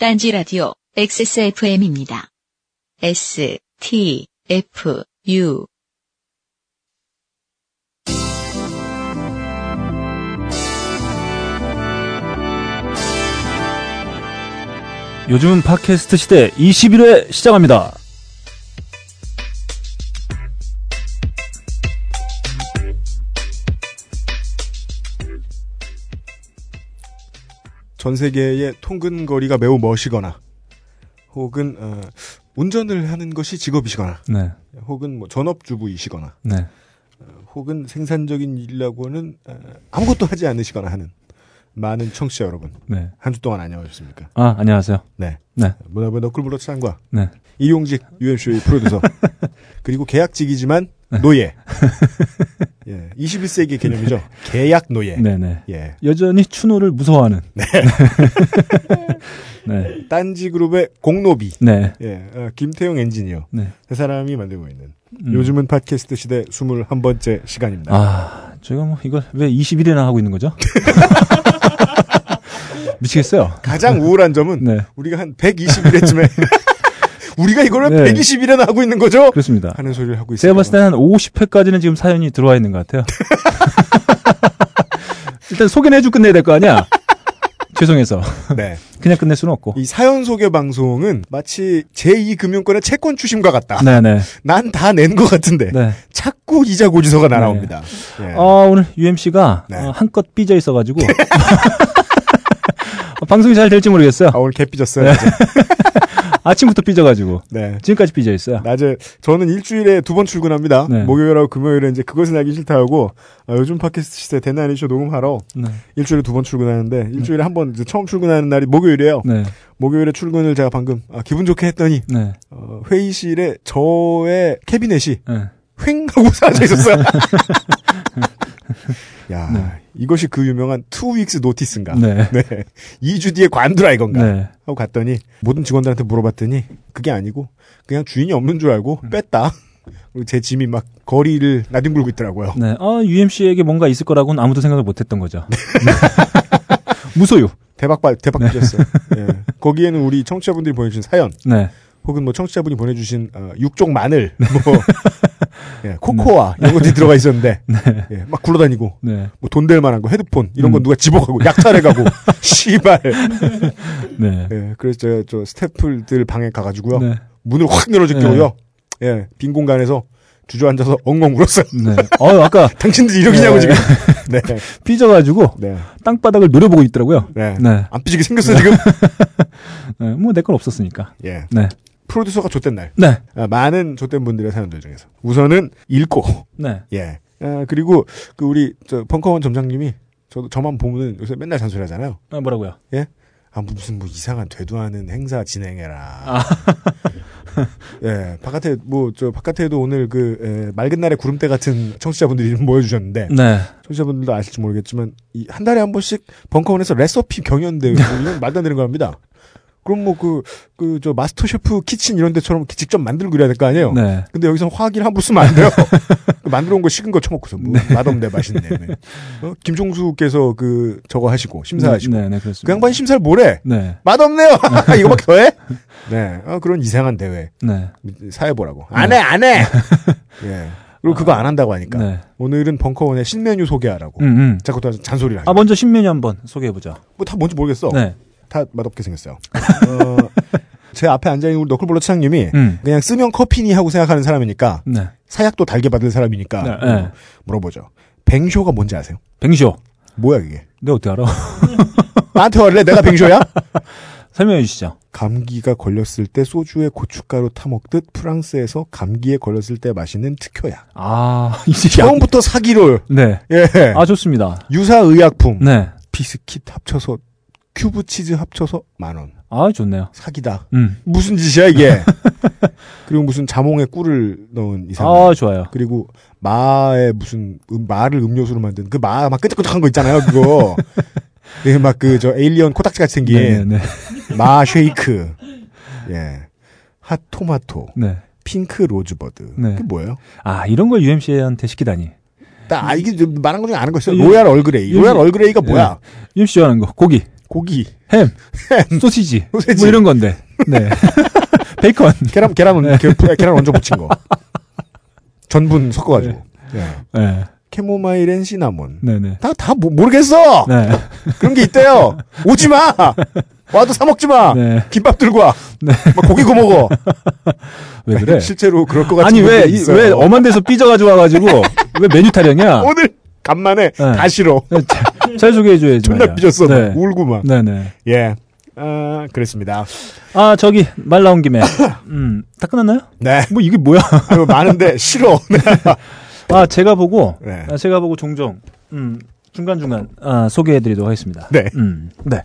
딴지 라디오 XSFM입니다. S, T, F, U. 요즘은 팟캐스트 시대 21회 시작합니다. 전 세계의 통근거리가 매우 멋이거나 혹은 어, 운전을 하는 것이 직업이시거나 네, 혹은 뭐 전업주부이시거나 네. 혹은 생산적인 일이라고는 어, 아무것도 하지 않으시거나 하는 많은 청취자 여러분 네. 한 주 동안 안녕하셨습니까? 아, 안녕하세요. 네. 네. 문화부 너클브로 창과 네. 이용직 UMC의 프로듀서 그리고 계약직이지만 노예 예, 21세기 개념이죠. 계약 노예. 네, 네. 예. 여전히 추노를 무서워하는. 네. 네. 딴지 그룹의 공노비. 네. 예, 어, 김태용 엔지니어. 네. 세 사람이 만들고 있는 음. 요즘은 팟캐스트 시대 21번째 시간입니다. 아, 저희가 뭐 이걸 왜 20일이나 하고 있는 거죠? 미치겠어요. 가장 우울한 점은 네. 우리가 한 120일에쯤에 우리가 이걸 왜 네. 120일이나 하고 있는 거죠? 그렇습니다. 하는 소리를 하고 있어요. 제가 봤을 때는 한 50회까지는 지금 사연이 들어와 있는 것 같아요. 일단 소개는 해주고 끝내야 될 거 아니야? 죄송해서. 네. 그냥 끝낼 수는 없고. 이 사연 소개 방송은 마치 제2금융권의 채권 추심과 같다. 네네. 난 다 낸 것 같은데 네. 자꾸 이자 고지서가 날아옵니다. 예. 아, 오늘 UMC가 네. 한껏 삐져 있어가지고. 어, 방송이 잘 될지 모르겠어요. 아, 오늘 개 삐졌어요. 네. 아침부터 삐져가지고. 네. 지금까지 삐져 있어요. 낮에 저는 일주일에 두 번 출근합니다. 네. 목요일하고 금요일에 이제 그것은 알기 싫다 하고 아, 요즘 팟캐스트 시대 대나니 쇼 녹음하러 네. 일주일에 두 번 출근하는데 일주일에 한번 처음 출근하는 날이 목요일이에요. 네. 목요일에 출근을 제가 방금 아, 기분 좋게 했더니 네. 어, 회의실에 저의 캐비넷이 네. 휑 하고 사라져 있었어요. 야 네. 이것이 그 유명한 two weeks notice인가? 네. 네. 2주 뒤에 관두라 이건가? 네. 하고 갔더니 모든 직원들한테 물어봤더니 그게 아니고 그냥 주인이 없는 줄 알고 음. 뺐다. 제 짐이 막 거리를 나뒹굴고 있더라고요. 네. 아, UMC에게 뭔가 있을 거라고는 아무도 생각을 못 했던 거죠. 네. 무소유. 대박 발 대박 삐졌어요. 예. 거기에는 우리 청취자분들이 보내주신 사연 네. 혹은 뭐 청취자분이 보내주신 어, 육종 마늘 뭐 예, 코코아 이런 것들이 들어가 있었는데 예, 막 굴러다니고 네. 뭐돈 될 만한 거 헤드폰 이런 건 음. 누가 집어가고 약탈해 가고 씨발 네. 예, 그래서 저, 저 스태프들 방에 가가지고요 네. 문을 확 열어줬고요 예, 빈 공간에서 주저앉아서 엉엉 울었어요. 네. 어, 아까 당신들 이러기냐고 네. 지금. 네, 삐져가지고 네, 땅바닥을 노려보고 있더라고요. 네. 네. 안 삐지게 생겼어 지금. 네. 뭐내 건 없었으니까. 예, 네. 프로듀서가 좆된 날. 네. 아, 많은 좆된 분들의 사연들 중에서 우선은 읽고 네. 예. 아, 그리고 그 우리 저 벙커원 점장님이 저도 저만 보면 요새 맨날 잔소리 하잖아요. 아, 뭐라고요? 아 무슨 뭐 이상한 되도않은 행사 진행해라. 아. 예, 바깥에 뭐 저 바깥에도 오늘 그 에, 맑은 날의 구름대 같은 청취자분들이 좀 모여주셨는데 네. 청취자분들도 아실지 모르겠지만 이 한 달에 한 번씩 벙커원에서 레시피 경연대 뭐 이런 말도 안 되는 거 합니다. 그럼 뭐 그 그 저 마스터 셰프 키친 이런 데처럼 직접 만들고 이래야 될 거 아니에요. 네. 근데 여기서 화기를 함부로 쓰면 안 돼요. 그 만들어 온 거 식은 거 처먹고서 뭐 맛없네 맛있네. 네. 어? 김종수께서 그 저거 하시고 심사하시고 네, 네, 그렇습니다. 그 양반 심사를 뭐래? 네. 맛없네요. 이거밖에 더 해? 네. 어, 그런 이상한 대회 네. 사회보라고. 안 해, 안 해. 예. 그리고 그거 안 한다고 하니까 네. 오늘은 벙커원의 신메뉴 소개하라고. 음, 음. 자꾸 또 잔소리를 하고. 아, 먼저 신메뉴 한번 소개해보죠. 뭐다 뭔지 모르겠어. 네. 다 맛없게 생겼어요. 어, 제 앞에 앉아 있는 우리 너클볼러 차장님이 음. 그냥 쓰면 커피니 하고 생각하는 사람이니까 네. 사약도 달게 받을 사람이니까 네, 어, 네. 물어보죠. 뱅쇼가 뭔지 아세요? 뱅쇼. 뭐야 그게? 내가 어떻게 알아? 나한테 war래? 내가 뱅쇼야? 설명해 주시죠. 감기가 걸렸을 때 소주에 고춧가루 타먹듯 프랑스에서 감기에 걸렸을 때 마시는 특효약. 아, 이제 약. 처음부터 사기를 네. 예 아, 좋습니다. 유사의약품 네. 비스킷 합쳐서 큐브 치즈 합쳐서 만 원. 아, 좋네요. 사기다. 음. 무슨 짓이야 이게? 그리고 무슨 자몽에 꿀을 넣은 이상. 아, 좋아요. 그리고 마에 무슨 음, 마를 음료수로 만든 그 마 막 끈적끈적한 거 있잖아요 그거. 예, 막 그 저 alien 코딱지 같이 생긴 네, 네, 마 쉐이크. 예. hot tomato. 네. pink rosebud. 네. 그게 뭐예요? 아, 이런 걸 UMC한테 시키다니. 나 아, 이게 좀 말한 거 중에 아는 거 있어요. 이- royal Earl Grey. 이- royal Earl Grey가 뭐야? UMC 좋아하는 거. 고기. 고기, 햄, 소시지, 소세지. 뭐 이런 건데. 네. 베이컨. 계란 계란 네. 얹 그, 계란 얹어 붙인 거. 전분 섞어가지고. 예. 네. chamomile and cinnamon. 네네. 다, 다 모, 모르겠어! 네. 그런 게 있대요! 오지 마! 와도 사먹지 마! 네. 김밥 들고 와! 네. 막 고기 구워 먹어! 왜 그래? 실제로 그럴 것 같은 아니, 왜, 이-. 왜 엄한 데서 삐져가지고 와가지고, 왜 메뉴 타령이야? 오늘 간만에 네. 다 싫어. 네, 잘- 잘 소개해줘야지. 존나 말이야. 삐졌어. 막 네. 울고 막. 네네. 예. 아, 그랬습니다. 아, 저기, 말 나온 김에. 음, 다 끝났나요? 네. 뭐, 이게 뭐야? 아유, 많은데 싫어. 네. 아, 제가 보고, 네. 아, 제가 보고 종종, 음, 중간중간, 아, 소개해드리도록 하겠습니다. 네. 음, 네.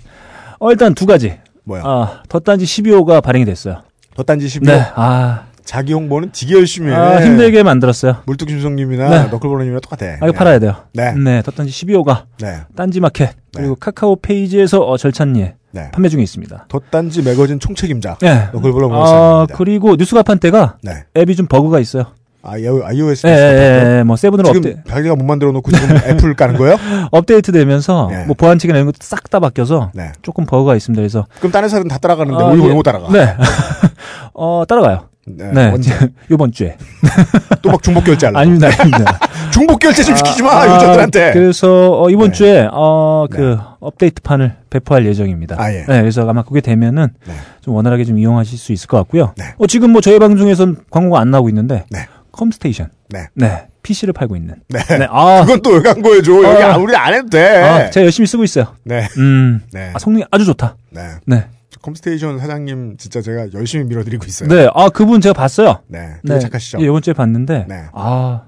어, 일단 두 가지. 뭐야. 아, 덧단지 12호가 발행이 됐어요. 덧단지 12호. 네. 아, 자기 홍보는 되게 열심히 해. 아, 힘들게 만들었어요. 물뚝심성님이나 네. 너클볼러님이랑 똑같아. 아, 이거 팔아야 돼요. 네. 네, 더딴지 12호가 네. 딴지 마켓, 그리고 카카오 페이지에서 어, 절찬리에 네. 판매 중에 있습니다. 더딴지 매거진 총책임자. 네. 너클볼러 아. 그리고 뉴스가판대가 네. 앱이 좀 버그가 있어요. 아, iOS. 예, 예, 예, 뭐, seven으로 지금 업데, 자기가 못 만들어 놓고 지금 애플 까는 거예요? 업데이트 되면서, 네. 뭐, 보안책이나 이런 것도 싹 다 바뀌어서, 네. 조금 버그가 있습니다. 그래서, 그럼 다른 사람은 다 따라가는데 아, 우리 예. 왜못 따라가? 네. 어, 따라가요. 네. 네. 언제? 요번 주에. 또 막 중복 결제하려. 아닙니다, 아닙니다. 중복 결제 좀 시키지 마, 아, 유저들한테. 그래서 어, 이번 네. 주에 어, 그 네. 업데이트 판을 배포할 예정입니다. 아, 예. 네, 그래서 아마 그게 되면은 네. 좀 원활하게 좀 이용하실 수 있을 것 같고요. 네. 어, 지금 뭐 저희 방송에선 광고가 안 나오고 있는데 네. 컴스테이션, 네. 네, PC를 팔고 있는. 네. 네, 아, 그건 또 왜 광고해줘? 여기 아. 우리 안 해도 돼. 아, 제가 열심히 쓰고 있어요. 네. 음, 네. 아, 성능이 아주 좋다. 네. 네, 컴스테이션 사장님 진짜 제가 열심히 밀어드리고 있어요. 네, 아 그분 제가 봤어요. 네. 되게 네, 착하시죠? 예, 이번 주에 봤는데, 네. 아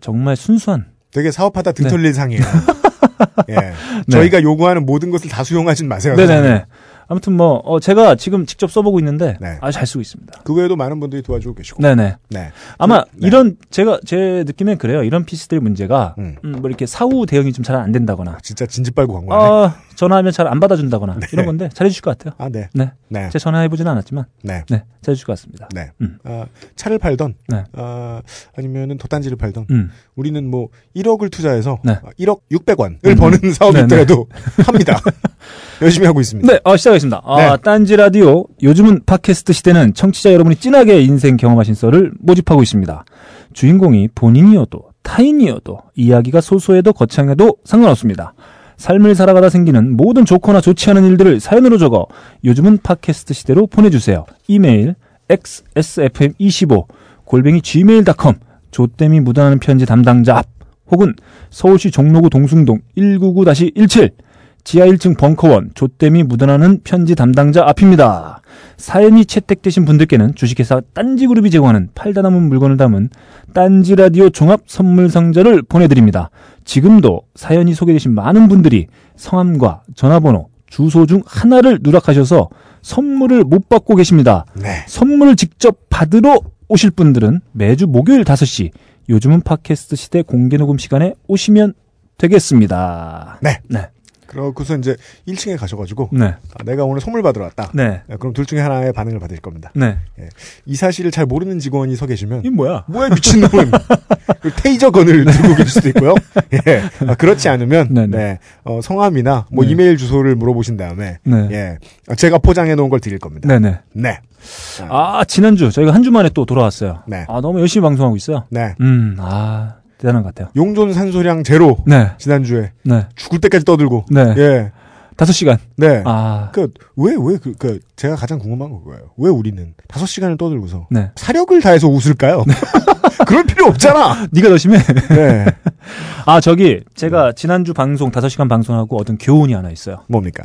정말 순수한. 되게 사업하다 등 네. 털릴 상이에요. 예. 저희가 요구하는 모든 것을 다 수용하진 마세요. 네네네. 아무튼 뭐 어, 제가 지금 직접 써보고 있는데 네. 아주 잘 쓰고 있습니다. 그 외에도 많은 분들이 도와주고 계시고. 네네. 네. 아마 네. 이런 제가 제 느낌엔 그래요. 이런 PC들 문제가 음. 음, 뭐 이렇게 사후 대응이 좀 잘 안 된다거나, 진짜 진지 빨고 광고하네. 아 전화하면 잘 안 받아준다거나 이런 건데 잘해주실 것 같아요. 아, 네. 네, 네. 제 전화해보지는 않았지만 네. 네 잘해주실 것 같습니다. 네. 음. 아, 차를 팔던, 네. 아, 아니면은 덧단지를 팔던, 음. 우리는 뭐 1억을 투자해서 네. 아, 1억 600원을 음. 버는 사업이 네, 네. 있더라도 합니다. 열심히 하고 있습니다. 네, 어, 시작하겠습니다. 아, 네. 딴지 라디오. 요즘은 팟캐스트 시대는 청취자 여러분이 진하게 인생 경험하신 썰을 모집하고 있습니다. 주인공이 본인이어도 타인이어도 이야기가 소소해도 거창해도 상관없습니다. 삶을 살아가다 생기는 모든 좋거나 좋지 않은 일들을 사연으로 적어 요즘은 팟캐스트 시대로 보내주세요. 이메일 xsfm25 골뱅이 gmail.com 조땜이 묻어나는 편지 담당자 앞 혹은 서울시 종로구 동숭동 199-17 지하 1층 벙커원 조땜이 묻어나는 편지 담당자 앞입니다. 사연이 채택되신 분들께는 주식회사 딴지그룹이 제공하는 팔다 남은 물건을 담은 딴지라디오 종합 선물 상자를 보내드립니다. 지금도 사연이 소개되신 많은 분들이 성함과 전화번호, 주소 중 하나를 누락하셔서 선물을 못 받고 계십니다. 네. 선물을 직접 받으러 오실 분들은 매주 목요일 5시 요즘은 팟캐스트 시대 공개 녹음 시간에 오시면 되겠습니다. 네. 네. 그러고서 이제 1층에 가셔가지고, 네. 아, 내가 오늘 선물 받으러 왔다. 네. 네, 그럼 둘 중에 하나의 반응을 받으실 겁니다. 네. 이 사실을 잘 모르는 직원이 서 계시면, 이게 뭐야? 뭐야 미친놈은 그 테이저 건을 들고 계실 수도 있고요. 예. 아, 그렇지 않으면 네네. 네. 어, 성함이나 뭐 네. 이메일 주소를 물어보신 다음에 네. 예. 아, 제가 포장해 놓은 걸 드릴 겁니다. 네네. 네. 아, 지난주 저희가 한 주 만에 또 돌아왔어요. 네. 아, 너무 열심히 방송하고 있어요. 네. 음, 아, 대단한 것 같아요. 용존 산소량 제로 네. 지난주에 네. 죽을 때까지 떠들고 네. 예. 다섯 시간. 네. 아, 그, 왜, 왜, 그, 그, 제가 가장 궁금한 거 그거예요. 왜 우리는 다섯 시간을 떠들고서 네. 사력을 다해서 웃을까요? 그럴 필요 없잖아! 네가 더 심해. 네. 아, 저기 제가 지난주 방송 다섯 시간 방송하고 얻은 교훈이 하나 있어요. 뭡니까?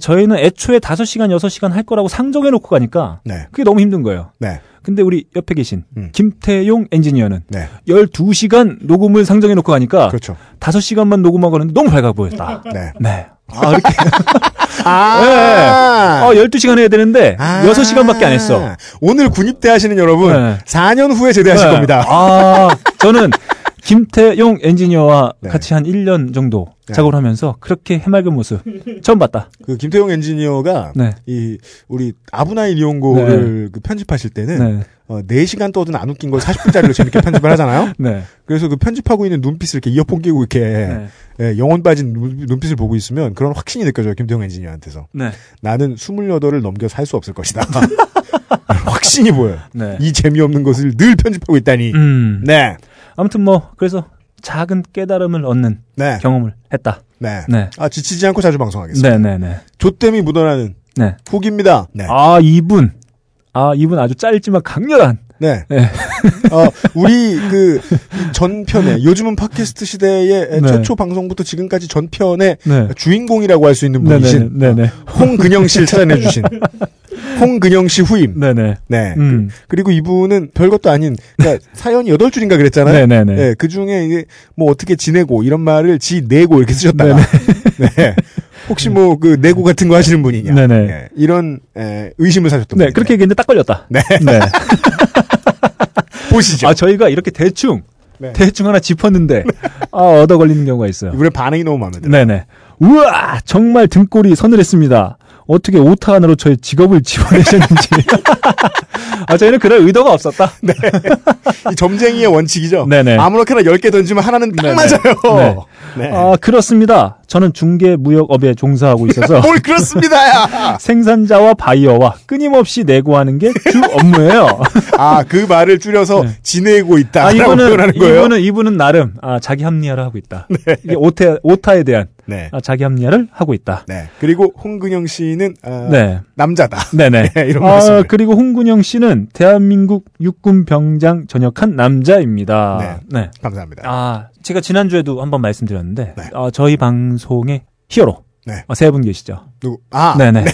저희는 애초에 다섯 시간 여섯 시간 할 거라고 상정해 놓고 가니까 네. 그게 너무 힘든 거예요. 네. 근데 우리 옆에 계신 음. 김태용 엔지니어는 네. 12시간 녹음을 상정해 놓고 가니까 그렇죠. 다섯 시간만 녹음하고 하는데 너무 밝아 보였다. 네. 네. 아, 이렇게. 아! 어, 12시간 해야 되는데 아. 6시간밖에 안 했어. 오늘 군입대 하시는 여러분, 네. 4년 후에 제대하실 네. 겁니다. 아, 저는 김태용 엔지니어와 네. 같이 한 1년 정도 네. 작업을 하면서 그렇게 해맑은 모습 처음 봤다. 그 김태용 엔지니어가 네. 이 우리 아브나이 리온고를 그 편집하실 때는 네. 어, 4시간 떠든 안 웃긴 걸 40분짜리로 재밌게 편집을 하잖아요. 네. 그래서 그 편집하고 있는 눈빛을 이렇게 이어폰 끼고 이렇게 네. 예, 영혼 빠진 눈- 눈빛을 보고 있으면 그런 확신이 느껴져요. 김태용 엔지니어한테서. 네. 나는 28을 넘겨 살 수 없을 것이다. 확신이 보여요. 네. 이 재미없는 것을 늘 편집하고 있다니. 음. 네. 아무튼 뭐 그래서 작은 깨달음을 얻는 네. 경험을 했다. 네. 네. 아, 지치지 않고 자주 방송하겠습니다. 네, 네, 네. 조땜이 묻어나는 네. 후기입니다. 네. 아, 이분. 아, 이분 아주 짧지만 강렬한. 네. 네. 어, 우리 그 전편에 요즘은 팟캐스트 시대의 네. 최초 방송부터 지금까지 전편의 네. 주인공이라고 할 수 있는 네, 네, 분이신 네, 네. 홍근영 씨를 찾아내 주신 홍근영 씨 후임. 네, 네. 네. 음. 그 리고 이분은 별것도 아닌 그러니까 사연이 8줄인가 그랬잖아요. 네, 네, 네. 네, 그 중에 이게 뭐 어떻게 지내고 이런 말을 지 내고 이렇게 쓰셨다가 네. 혹시 뭐 그 내고 같은 거 하시는 분이냐. 네네. 예, 이런 에, 의심을 사셨던 네, 분이에요. 그렇게 얘기했는데 딱 걸렸다. 네. 네. 보시죠. 아, 저희가 이렇게 대충, 네. 대충 하나 짚었는데, 아, 얻어 걸리는 경우가 있어요. 이분의 반응이 너무 마음에 들어요. 네네. 우와! 정말 등골이 서늘했습니다. 어떻게 오타 하나로 저의 직업을 지원하셨는지. 아, 저희는 그럴 의도가 없었다. 네. 이 점쟁이의 원칙이죠. 네네. 아무렇게나 10개 던지면 하나는 딱 네네. 맞아요. 네. 아, 그렇습니다. 저는 중개 무역업에 종사하고 있어서 뭘 그렇습니다 야. 생산자와 바이어와 끊임없이 내고하는 게 주 업무예요. 아, 그 말을 줄여서 네. 지내고 있다. 아, 라고 이분은. 이분은, 이분은 나름, 아, 자기 합리화를 하고 있다. 이게 오타, 오타에 대한, 네. 아, 자기 합리화를 하고 있다. 네. 그리고 홍근영 씨는 아, 네. 남자다. 네네. 네, 이런 아, 말씀을. 그리고 홍군영 씨는 대한민국 육군 병장 전역한 남자입니다. 네. 감사합니다. 아, 제가 지난주에도 한번 말씀드렸는데, 네. 어, 저희 방송의 히어로. 네. 세분 계시죠. 누구? 아, 네네.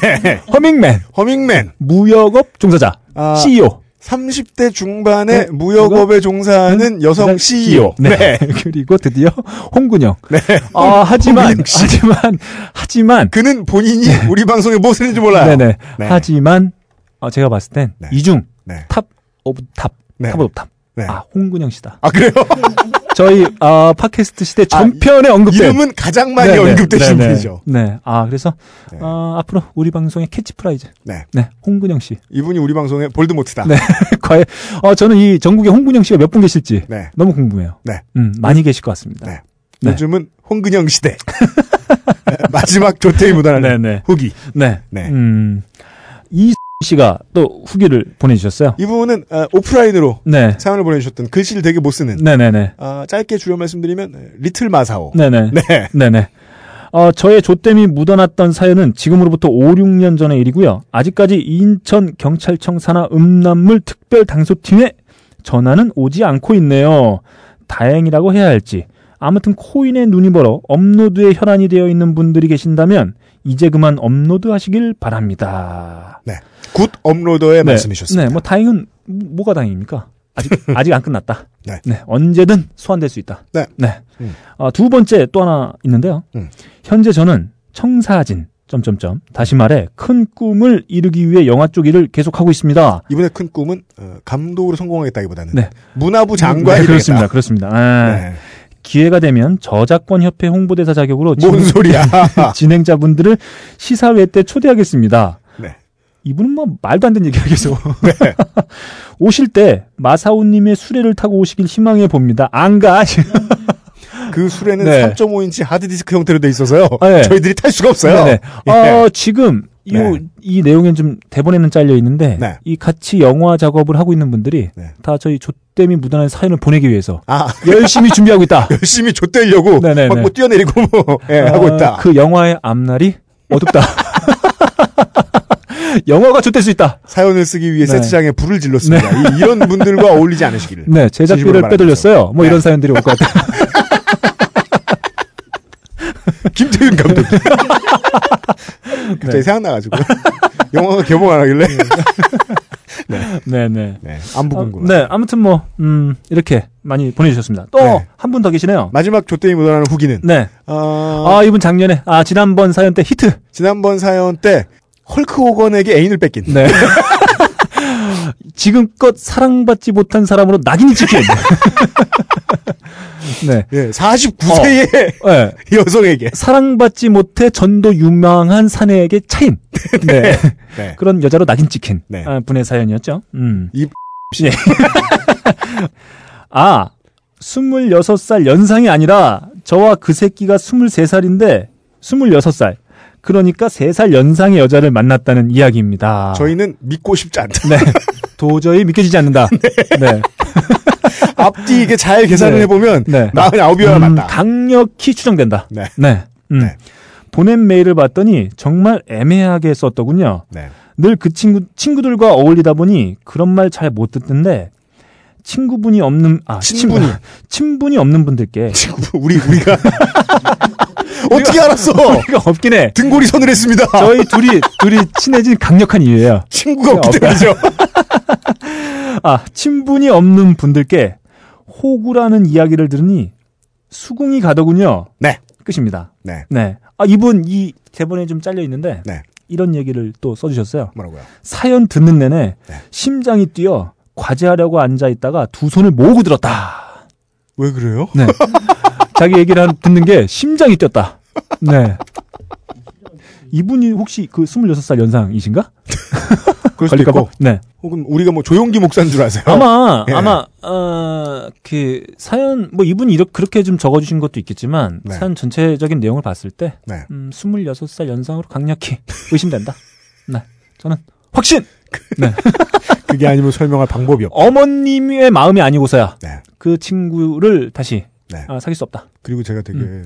허밍맨, 허밍맨. 무역업 종사자, 아, CEO. 30대 중반의 네. 무역업에 종사하는 여성 CEO. 네. 그리고 드디어 홍군영. 네. 아, 하지만. 하지만, 하지만, 그는 본인이 우리 방송에 무엇을 했는지 몰라요. 네네. 네. 하지만, 어, 제가 봤을 땐, 네. 이중, 네. top of top, 네. top of top. 네. 아, 홍군영 씨다. 아, 그래요? 저희 아, 팟캐스트 시대 아, 전편에 언급된 이름은 가장 많이 네네, 언급되신 네네. 분이죠. 네. 아, 그래서 네. 어, 앞으로 우리 방송의 캐치프레이즈. 네. 네. 홍군영 씨. 이분이 우리 방송의 볼드모트다. 네. 과연 어, 저는 이 전국에 홍군영 씨가 몇 분 계실지 네. 너무 궁금해요. 네. 음, 많이 계실 것 같습니다. 네. 네. 요즘은 홍근영 시대. 마지막 묻어나는 네, 네. 후기. 네. 네. 음. 이 씨가 또 후기를 보내 주셨어요. 이분은 어, 오프라인으로 네. 사연을 보내주셨던 글씨를 되게 못 쓰는 네, 네, 네. 아, 짧게 줄여 말씀드리면 네, 리틀 마사오. 네, 네. 네. 네네. 어, 저의 조땜이 묻어났던 사연은 지금으로부터 5, 6년 전의 일이고요. 아직까지 인천 경찰청 산하 음란물 특별 당소팀에 전화는 오지 않고 있네요. 다행이라고 해야 할지. 아무튼 코인에 눈이 멀어 업로드에 혈안이 되어 있는 분들이 계신다면 이제 그만 업로드 하시길 바랍니다. 네. good uploader의 말씀이셨습니다. 네, 뭐 다행은 뭐가 다행입니까? 아직 아직 안 끝났다. 네. 언제든 소환될 수 있다. 네. 음. 어, 두 번째 또 하나 있는데요. 음. 현재 저는 청사진 점점점 다시 말해 큰 꿈을 이루기 위해 영화 쪽 일을 계속하고 있습니다. 이분의 큰 꿈은 어, 감독으로 성공하겠다기보다는 네. 문화부 장관이 네, 그렇습니다. 되겠다. 그렇습니다. 아, 네. 기회가 되면 저작권 협회 홍보대사 자격으로 뭔 진- 소리야? 진행자분들을 시사회 때 초대하겠습니다. 네. 이분은 뭐 말도 안 되는 얘기를 계속. 네. 오실 때 마사오님의 수레를 타고 오시길 희망해 봅니다. 안 가. 그 수레는 네. 3.5인치 하드디스크 형태로 돼 있어서요. 아, 네. 저희들이 탈 수가 없어요. 네네. 예. 어, 지금 이, 네. 이 내용엔 좀 대본에는 잘려 있는데 네. 이 같이 영화 작업을 하고 있는 분들이 네. 다 저희 조땜이 묻어나는 사연을 보내기 위해서 아, 열심히 준비하고 있다. 열심히 네네네. 막뭐 뛰어내리고 뭐 예, 하고 아, 있다. 그 영화의 앞날이 어둡다. 영화가 좆될 수 있다. 사연을 쓰기 위해 네. 세트장에 불을 질렀습니다. 이, 런 분들과 어울리지 않으시기를. 네, 제작비를. 빼돌렸어요. 뭐 네. 이런 사연들이 올 것 같아요. 김태윤 감독. 네. 갑자기 생각나가지고. 영화가 개봉 안 하길래. 네, 네. 네, 안 아, 보군구나. 네, 아무튼 뭐, 음, 이렇게 많이 보내주셨습니다. 또, 네. 한분 더 계시네요. 마지막 조땡이 묻어나는 후기는. 네. 어, 아, 이분 작년에, 아, 지난번 사연 때 히트. 지난번 사연 때 헐크 호건에게 애인을 뺏긴. 네. 지금껏 사랑받지 못한 사람으로 낙인이 찍힌. 네. 예, 49세의 네. 여성에게. 사랑받지 못해 전도 유망한 사내에게 차인. 네. 네. 그런 여자로 낙인 찍힌 네. 아, 분의 사연이었죠. 음. 이 예. 아, 26살 연상이 아니라 저와 그 새끼가 23살인데 26살. 그러니까 3살 연상의 여자를 만났다는 이야기입니다. 저희는 믿고 싶지 않다. 네. 도저히 믿겨지지 않는다. 네. 앞뒤 이게 잘 계산을 네. 해보면 네. 49이어야 음, 맞다. 강력히 추정된다. 네. 네. 음. 네. 보낸 메일을 봤더니 정말 애매하게 썼더군요. 네. 늘 그 친구 친구들과 어울리다 보니 그런 말 잘 못 듣던데 친구분이 없는 아 친분이. 친분, 친분이 없는 분들께 친구, 우리, 우리가. 어떻게 알았어? 이거 없긴 해. 등골이 서늘했습니다. 저희 둘이 둘이 친해진 강력한 이유예요. 친구가 없기. 때문이죠. 아 친분이 없는 분들께 호구라는 이야기를 들으니 수긍이 가더군요. 네. 끝입니다. 네. 네. 아 이분 이 대본에 좀 잘려 있는데 네. 이런 얘기를 또 써주셨어요. 뭐라고요? 사연 듣는 내내 네. 심장이 뛰어 과제하려고 앉아 있다가 두 손을 모으고 들었다. 왜 그래요? 네. 자기 얘기를 한- 듣는 게 심장이 뛰었다. 네. 이분이 혹시 그 26살 연상이신가? 그럴 수도? 있고. 네. 혹은 우리가 뭐 조용기 목사인 줄 아세요? 아마, 예. 아마, 어, 그, 사연, 뭐 이분이 이렇게, 그렇게 좀 적어주신 것도 있겠지만, 네. 사연 전체적인 내용을 봤을 때, 네. 음, 26살 연상으로 강력히 의심된다. 네. 저는 확신! 네. 그게 아니면 설명할 방법이 없. 어머님의 마음이 아니고서야 네. 그 친구를 다시 네. 아, 사귈 수 없다. 그리고 제가 되게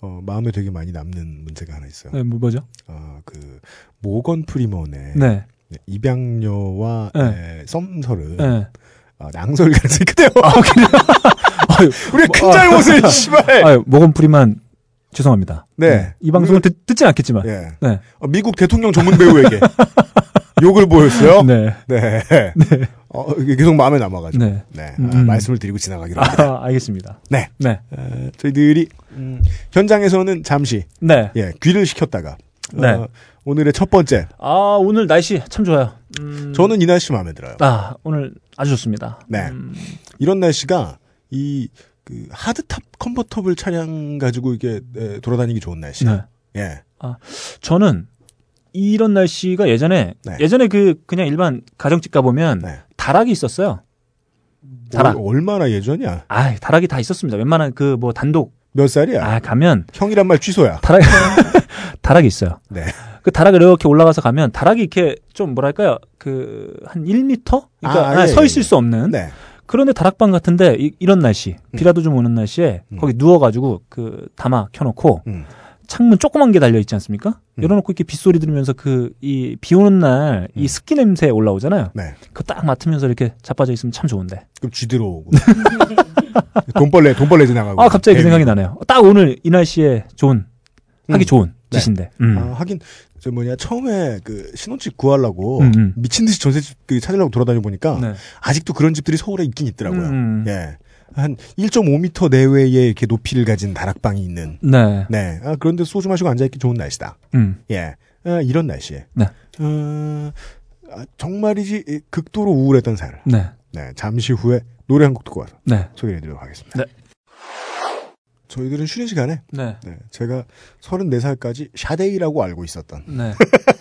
어, 마음에 되게 많이 남는 문제가 하나 있어요. 네, 뭐, 뭐죠? 어, 그 모건 프리먼의 네. 네, 입양녀와 네. 에, 썸설은 네. 어, 낭설 가능성이 크대요. 아유, 우리가 큰 잘못을 씨발. 아유, 모건 프리만 죄송합니다. 네. 이 방송을 듣, 듣진 않겠지만. 예. 네. 어, 미국 대통령 전문 배우에게 욕을 보였어요. 네. 네. 어, 이게 계속 마음에 남아가지고. 네. 네. 음. 아, 말씀을 드리고 지나가기로 합니다. 아, 알겠습니다. 네. 네. 어, 저희들이 음, 현장에서는 잠시 네. 예, 귀를 시켰다가 네. 어, 오늘의 첫 번째 아, 오늘 날씨 참 좋아요. 음, 저는 이 날씨 마음에 들어요. 아, 오늘 아주 좋습니다. 네. 음, 이런 날씨가 이 그 하드탑 컨버터블 차량 가지고 이게 에, 돌아다니기 좋은 날씨. 네. 예. 저는 이런 날씨가 예전에 네. 예전에 그 그냥 일반 가정집 가 보면 네. 다락이 있었어요. 다락. 어, 얼마나 예전이야? 아, 다락이 다 있었습니다. 웬만한 그 뭐 단독 몇 살이야? 아 가면 형이란 말 취소야. 다락 다락이 있어요. 네. 그 다락을 이렇게 올라가서 가면 다락이 이렇게 좀 뭐랄까요? 그 한 1미터? 그러니까 아, 아, 예, 서 예, 있을 수 없는 네. 그런데 다락방 같은데 이, 런 날씨 비라도 좀 오는 날씨에 음. 거기 누워가지고 그 담아 켜놓고 음. 창문 조그만 게 달려 있지 않습니까? 음. 열어놓고 이렇게 빗소리 들으면서 그 이 비 오는 날이 음. 습기 냄새 올라오잖아요. 네. 그거 딱 맡으면서 이렇게 자빠져 있으면 참 좋은데. 그럼 쥐 들어오고. 돈벌레, 돈벌레 지나가고. 아 갑자기 그 뱀이. 생각이 나네요. 딱 오늘 이 날씨에 좋은 하기 음. 좋은 네. 짓인데. 음. 아, 하긴, 저 뭐냐, 처음에 그 신혼집 구하려고 음, 음. 미친 듯이 전세집 그 찾으려고 돌아다녀 보니까 네. 아직도 그런 집들이 서울에 있긴 있더라고요. 음. 예. 한 1.5m 내외의 이렇게 높이를 가진 다락방이 있는. 네. 네. 아, 그런데 소주 마시고 앉아있기 좋은 날씨다. 음. 예. 아, 이런 날씨에. 네. 어, 아, 정말이지 이, 극도로 우울했던 살. 네. 네. 잠시 후에 노래 한 곡 듣고 와서 네. 소개해드리도록 하겠습니다. 네. 저희들은 쉬는 시간에 네. 네, 제가 34살까지 샤데이라고 알고 있었던 네.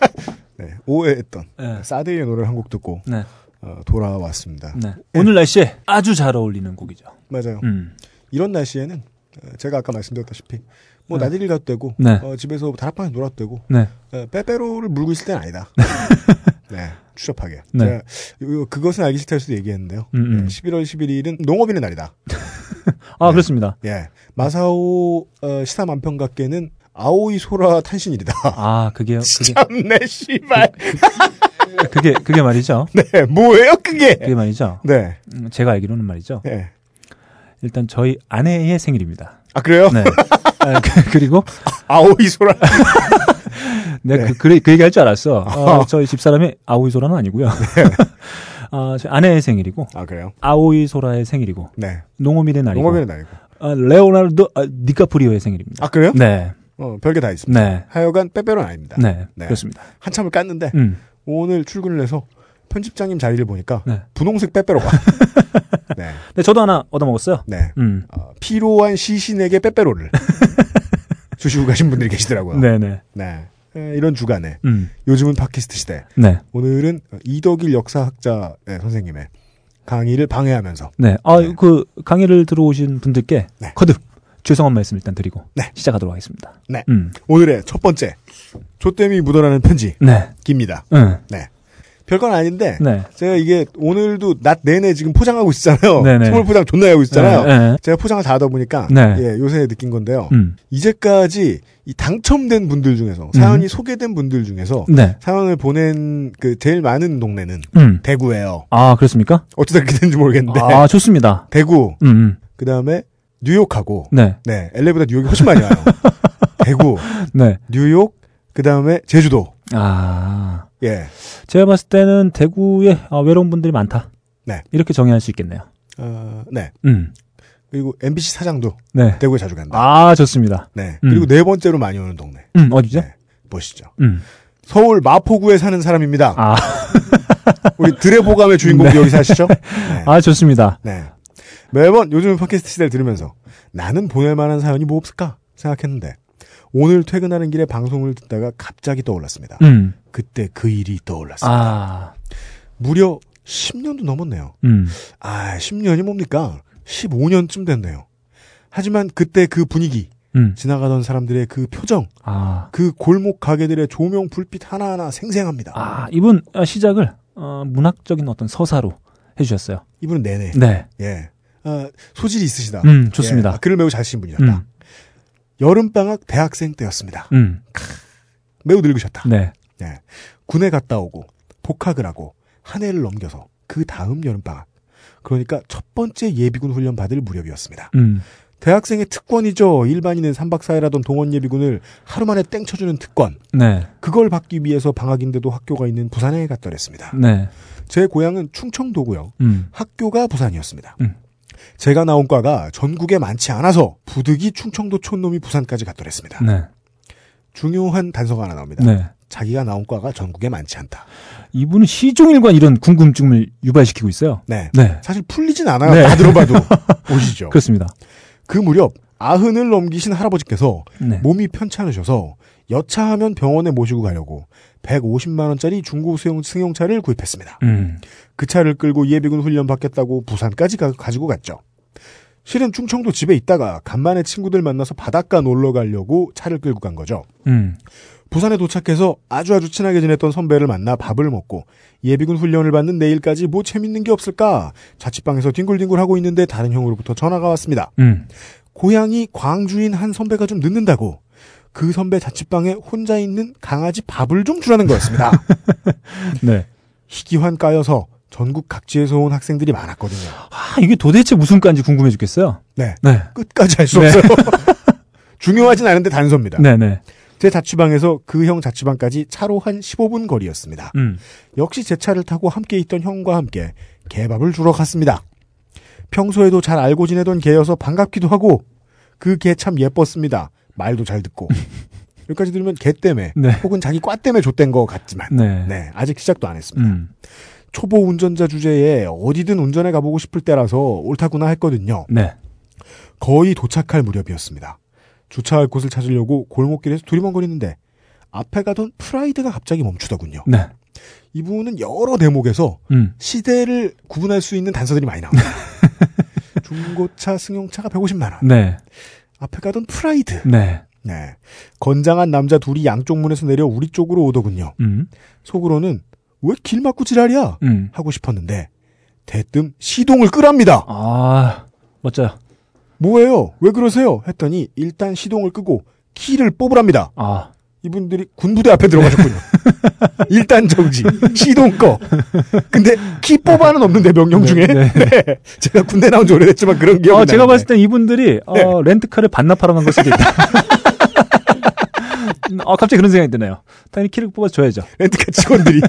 네, 오해했던 네. 사데이의 노래를 한 곡 듣고 네. 어, 돌아왔습니다. 네. 오늘 날씨에 아주 잘 어울리는 곡이죠. 맞아요. 음. 이런 날씨에는 어, 제가 아까 말씀드렸다시피 뭐 네. 나들이 가도 되고 네. 어, 집에서 다락방에 놀아도 되고 네. 어, 빼빼로를 물고 있을 때는 아니다. 네, 추접하게. 네. 제가 요- 그것은 알기 싫다 해서도 얘기했는데요. 음, 음. 네, 11월 11일은 농업인의 날이다. 아, 네. 그렇습니다. 예, 마사오 어, 시사 만평가께는 아오이 소라 탄신일이다. 아, 그게요. 그게, 참내 씨발. 그 게, 그게 말이죠. 네, 뭐예요 그게? 그게 말이죠. 네, 음, 제가 알기로는 말이죠. 예. 일단 저희 아내의 생일입니다. 아 그래요? 네. 아, 그, 리고 아오이 소라. 내가 네. 그, 그, 그 얘기 할 줄 알았어. 어, 아. 저희 집사람이 아오이 소라는 아니고요. 아, 저희 아내의 생일이고, 아 그래요? 아오이 소라의 생일이고, 네, 농업일의 날이고, 농업인의 날이고. 아, 레오나르도 아, 디카프리오의 생일입니다. 아 그래요? 네. 어, 별게 다 있습니다. 네. 하여간 빼빼로는 아닙니다. 네. 네. 그렇습니다. 한참을 깠는데 음. 오늘 출근을 해서 편집장님 자리를 보니까 네. 분홍색 빼빼로가. 네. 네, 저도 하나 얻어먹었어요. 네. 음. 어, 피로한 시신에게 빼빼로를 주시고 가신 분들이 계시더라고요. 네네. 네. 에, 이런 주간에 음. 요즘은 팟캐스트 시대. 네. 오늘은 이덕일 역사학자 네, 선생님의 강의를 방해하면서 네. 아, 네. 그 강의를 들어오신 분들께 네. 거듭 죄송한 말씀 일단 드리고 네. 시작하도록 하겠습니다. 네. 음. 오늘의 첫 번째 조땜이 묻어나는 편지 네. 깁니다. 응. 별건 아닌데 네. 제가 이게 오늘도 낮 내내 지금 포장하고 있잖아요. 네네. 선물 포장 존나 하고 있잖아요. 네, 네. 제가 포장을 다 하다 보니까 네. 예, 요새 느낀 건데요. 음. 이제까지 이 당첨된 분들 중에서 사연이 소개된 분들 중에서 네. 사연을 보낸 그 제일 많은 동네는 음. 대구예요. 아, 그렇습니까? 어쩌다 그렇게 됐는지 모르겠는데 아, 좋습니다. 대구 음, 음. 그 다음에 뉴욕하고 네. 네 LA보다 뉴욕이 훨씬 많이 와요. 대구, 네. 뉴욕, 그 다음에 제주도. 아. 예, 제가 봤을 때는 대구에 아, 외로운 분들이 많다. 네. 이렇게 정의할 수 있겠네요. 어, 네. 음. 그리고 MBC 사장도 네. 대구에 자주 간다. 아, 좋습니다. 네. 음. 그리고 네 번째로 많이 오는 동네. 음, 어디죠? 네. 보시죠. 음. 서울 마포구에 사는 사람입니다. 아, 우리 드레보감의 주인공도 여기 사시죠? 네. 아, 좋습니다. 네. 매번 요즘 팟캐스트 시대를 들으면서 나는 보낼 만한 사연이 뭐 없을까 생각했는데 오늘 퇴근하는 길에 방송을 듣다가 갑자기 떠올랐습니다. 음. 그때 그 일이 떠올랐습니다. 아, 무려 10년도 넘었네요. 음. 아, 10년이 뭡니까? 15년쯤 됐네요. 하지만 그때 그 분위기, 음. 지나가던 사람들의 그 표정, 아, 그 골목 가게들의 조명 불빛 하나하나 생생합니다. 아, 이분 아, 시작을 어, 문학적인 어떤 서사로 해주셨어요. 이분은 내내 네. 예 아, 소질이 있으시다. 음, 좋습니다. 예, 아, 글을 매우 잘 쓰신 분이었다. 음, 여름방학 대학생 때였습니다. 음, 매우 늙으셨다. 네. 예. 군에 갔다 오고 복학을 하고 한 해를 넘겨서 그 다음 여름방학 그러니까 첫 번째 예비군 훈련 받을 무렵이었습니다. 음, 대학생의 특권이죠. 일반인은 3박 4일 하던 동원 예비군을 하루 만에 땡 쳐주는 특권. 네. 그걸 받기 위해서 방학인데도 학교가 있는 부산에 갔더랬습니다. 네. 제 고향은 충청도고요. 음, 학교가 부산이었습니다. 음. 제가 나온 과가 전국에 많지 않아서 부득이 충청도 촌놈이 부산까지 갔더랬습니다. 네. 중요한 단서가 하나 나옵니다. 네. 자기가 나온 과가 전국에 많지 않다. 이분은 시종일관 이런 궁금증을 유발시키고 있어요. 네. 네. 사실 풀리진 않아요. 네. 다 들어봐도. 보시죠. 그, 그렇습니다. 무렵 아흔을 넘기신 할아버지께서 네. 몸이 편찮으셔서 여차하면 병원에 모시고 가려고 150만 원짜리 중고 승용, 승용차를 구입했습니다. 음, 그 차를 끌고 예비군 훈련 받겠다고 부산까지 가, 가지고 갔죠. 실은 충청도 집에 있다가 간만에 친구들 만나서 바닷가 놀러 가려고 차를 끌고 간 거죠. 음, 부산에 도착해서 아주 아주 친하게 지냈던 선배를 만나 밥을 먹고 예비군 훈련을 받는 내일까지 뭐 재밌는 게 없을까 자취방에서 뒹굴뒹굴 하고 있는데 다른 형으로부터 전화가 왔습니다. 음. 고향이 광주인 한 선배가 좀 늦는다고 그 선배 자취방에 혼자 있는 강아지 밥을 좀 주라는 거였습니다. 네. 희귀환 까여서 전국 각지에서 온 학생들이 많았거든요. 아, 이게 도대체 무슨 과인지 궁금해 죽겠어요. 네. 네. 끝까지 알수 네. 없어요. 중요하진 않은데 단서입니다. 네, 네. 제 자취방에서 그 형 자취방까지 차로 한 15분 거리였습니다. 음. 역시 제 차를 타고 함께 있던 형과 함께 개밥을 주러 갔습니다. 평소에도 잘 알고 지내던 개여서 반갑기도 하고 그 개 참 예뻤습니다. 말도 잘 듣고. 여기까지 들으면 개 때문에 네. 혹은 자기 과 때문에 줬댄 것 같지만 네. 네 아직 시작도 안 했습니다. 음. 초보 운전자 주제에 어디든 운전해 가보고 싶을 때라서 옳다구나 했거든요. 네. 거의 도착할 무렵이었습니다. 주차할 곳을 찾으려고 골목길에서 두리번거리는데 앞에 가던 프라이드가 갑자기 멈추더군요. 네. 이분은 여러 대목에서 음. 시대를 구분할 수 있는 단서들이 많이 나옵니다. 중고차, 승용차가 150만 원. 네. 앞에 가던 프라이드. 네. 네. 건장한 남자 둘이 양쪽 문에서 내려 우리 쪽으로 오더군요. 음. 속으로는 왜 길 막고 지랄이야? 음. 하고 싶었는데 대뜸 시동을 끄랍니다. 아, 멋져요. 뭐예요? 왜 그러세요? 했더니 일단 시동을 끄고 키를 뽑으랍니다. 아, 이분들이 군부대 앞에 들어가셨군요. 일단 정지, 시동 꺼. 근데 키 뽑아는 없는데 명령 중에. 네, 네. 제가 군대 나온 지 오래됐지만 그런 기억이 어, 제가. 봤을 땐 이분들이 어, 네. 렌트카를 반납하러 간 걸 수도 있다. 어, 갑자기 그런 생각이 드네요. 당연히 키를 뽑아서 줘야죠. 렌트카 직원들이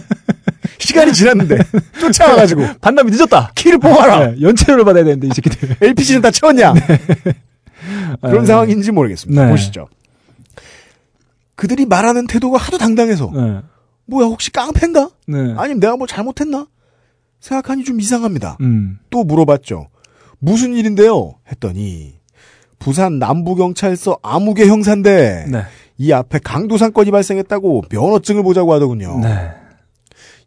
시간이 지났는데 쫓아와가지고 반납이 늦었다. 키를 뽑아라. 네, 연체료를 받아야 되는데 이 새끼들. LPG는 다 채웠냐? 그런 네. 상황인지 모르겠습니다. 네. 보시죠. 그들이 말하는 태도가 하도 당당해서 네. 뭐야 혹시 깡패인가? 네. 아니면 내가 뭐 잘못했나? 생각하니 좀 이상합니다. 음. 또 물어봤죠. 무슨 일인데요? 했더니 부산 남부경찰서 아무개 형사인데 네. 이 앞에 강도 사건이 발생했다고 면허증을 보자고 하더군요. 네.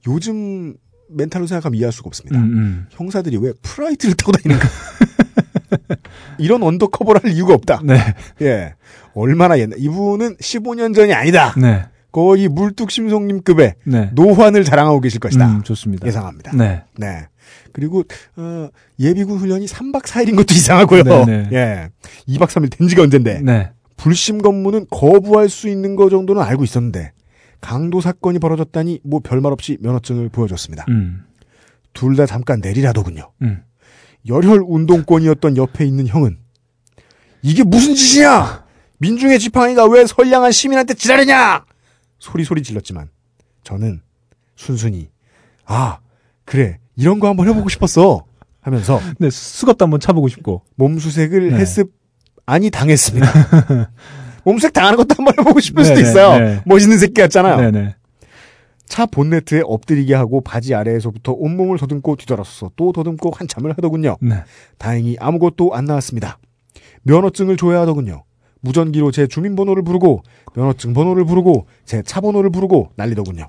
요즘 멘탈로 생각하면 이해할 수가 없습니다. 음, 음. 형사들이 왜 프라이드를 타고 다니는가? 이런 undercover를 할 이유가 없다. 네. 예. 얼마나 옛날. 이분은 15년 전이 아니다. 네. 거의 물뚝심송님급의 네. 노환을 자랑하고 계실 것이다. 음, 좋습니다. 예상합니다. 네. 네. 그리고 어, 예비군 훈련이 3박 4일인 것도 이상하고요. 네네. 예. 2박 3일 된 지가 언젠데. 네. 불심 검문은 거부할 수 있는 거 정도는 알고 있었는데 강도 사건이 벌어졌다니 뭐 별말 없이 면허증을 보여줬습니다. 음. 둘다 잠깐 내리라더군요. 음. 열혈 운동권이었던 옆에 있는 형은 이게 무슨 짓이냐? 민중의 지팡이가 왜 선량한 시민한테 지랄이냐? 소리 소리 질렀지만 저는 순순히 아 그래 이런 거 한번 해보고 싶었어 하면서 네, 수갑도 한번 차보고 싶고. 몸수색을 네. 했습 아니 당했습니다. 몸수색 당하는 것도 한번 해보고 싶을 수도 네네, 있어요. 네. 멋있는 새끼 같잖아요. 네네. 차 본네트에 엎드리게 하고 바지 아래에서부터 온몸을 더듬고 뒤돌아서서 또 더듬고 한참을 하더군요. 네. 다행히 아무것도 안 나왔습니다. 면허증을 줘야 하더군요. 무전기로 제 주민번호를 부르고 면허증 번호를 부르고 제 차 번호를 부르고 난리더군요.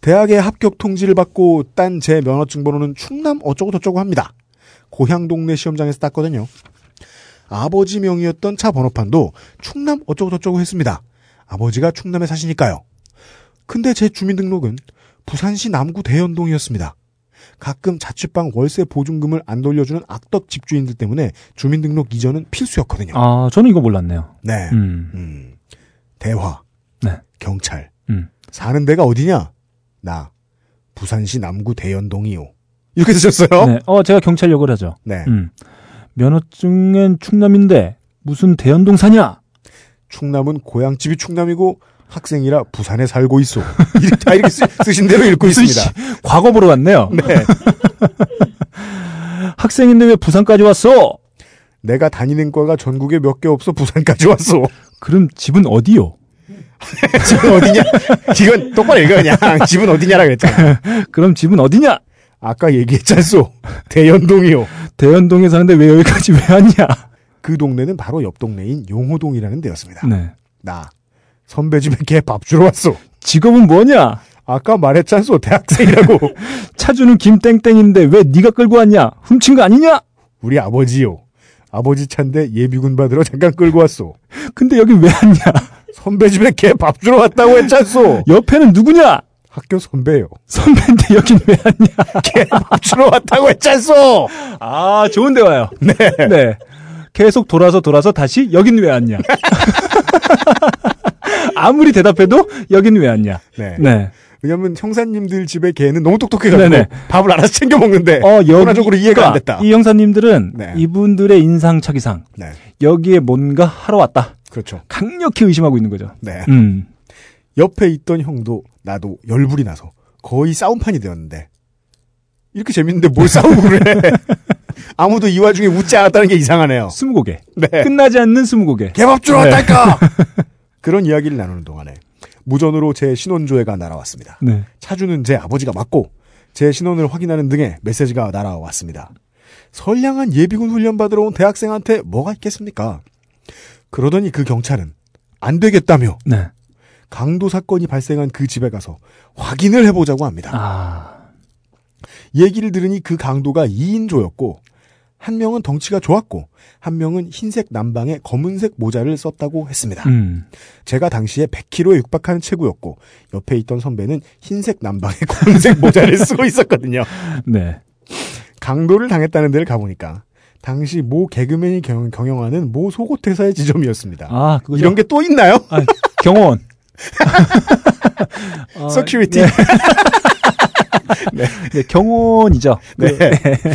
대학에 합격 통지를 받고 딴 제 면허증 번호는 충남 어쩌고 저쩌고 합니다. 고향 동네 시험장에서 땄거든요. 아버지 명의였던 차 번호판도 충남 어쩌고 저쩌고 했습니다. 아버지가 충남에 사시니까요. 근데 제 주민등록은 부산시 남구 대연동이었습니다. 가끔 자취방 월세 보증금을 안 돌려주는 악덕 집주인들 때문에 주민등록 이전은 필수였거든요. 아, 저는 이거 몰랐네요. 네. 음. 음. 대화. 네. 경찰. 음. 사는 데가 어디냐? 나. 부산시 남구 대연동이요. 이렇게 쓰셨어요? 네. 어, 제가 경찰 역을 하죠. 네. 음. 면허증엔 충남인데 무슨 대연동 사냐? 충남은 고향집이 충남이고 학생이라 부산에 살고 있어. 이렇게, 다 이렇게 쓰, 쓰신 대로 읽고 있습니다. 씨, 과거 보러 왔네요. 네. 학생인데 왜 부산까지 왔어? 내가 다니는 과가 전국에 몇 개 없어 부산까지 왔어. 그럼 집은 어디요? 집은 어디냐? 이건 똑바로 읽어 그냥. 집은 어디냐라 그랬잖아. 그럼 집은 어디냐? 아까 얘기했잖소. 대연동이요. 대연동에 사는데 왜 여기까지 왜 왔냐? 그 동네는 바로 옆 동네인 용호동이라는 데였습니다. 네. 나 선배 집에 걔밥 주러 왔어. 직업은 뭐냐? 아까 말했잖소. 대학생이라고. 차주는 김땡땡인데 왜 네가 끌고 왔냐? 훔친 거 아니냐? 우리 아버지요. 아버지 차인데 예비군 받으러 잠깐 끌고 왔어. 근데 여기 왜 왔냐? 선배 집에 걔밥 주러 왔다고 했잖소. 옆에는 누구냐? 학교 선배요. 선배인데 여긴 왜 왔냐? 걔밥 주러 왔다고 했잖소. 아, 좋은 데 와요. 네. 네. 계속 돌아서 돌아서 다시 여긴 왜 왔냐? 아무리 대답해도 여긴 왜 왔냐? 네. 네. 왜냐면 형사님들 집에 걔는 너무 똑똑해가지고 네네. 밥을 알아서 챙겨 먹는데 어, 여기, 문화적으로 이해가 안 됐다. 이 형사님들은 네. 이분들의 인상착의상 네. 여기에 뭔가 하러 왔다. 그렇죠. 강력히 의심하고 있는 거죠. 네. 음. 옆에 있던 형도 나도 열불이 나서 거의 싸움판이 되었는데 이렇게 재밌는데 뭘 싸우고 그래. 아무도 이 와중에 웃지 않았다는 게 이상하네요. 스무고개. 네. 끝나지 않는 스무고개. 개밥 주러 네. 왔달까? 그런 이야기를 나누는 동안에 무전으로 제 신원조회가 날아왔습니다. 네. 차주는 제 아버지가 맞고 제 신원을 확인하는 등의 메시지가 날아왔습니다. 선량한 예비군 훈련 받으러 온 대학생한테 뭐가 있겠습니까? 그러더니 그 경찰은 안 되겠다며 네. 강도 사건이 발생한 그 집에 가서 확인을 해보자고 합니다. 아. 얘기를 들으니 그 강도가 2인조였고 한 명은 덩치가 좋았고 한 명은 흰색 남방에 검은색 모자를 썼다고 했습니다. 음. 제가 당시에 100kg에 육박하는 체구였고 옆에 있던 선배는 흰색 남방에 검은색 모자를 쓰고 있었거든요. 네. 강도를 당했다는 데를 가보니까 당시 모 개그맨이 경, 경영하는 모 속옷 회사의 지점이었습니다. 아, 그거 이런 게 또 있나요? 아, 경호원. 어, security. 네. 네, 경호원이죠. 네.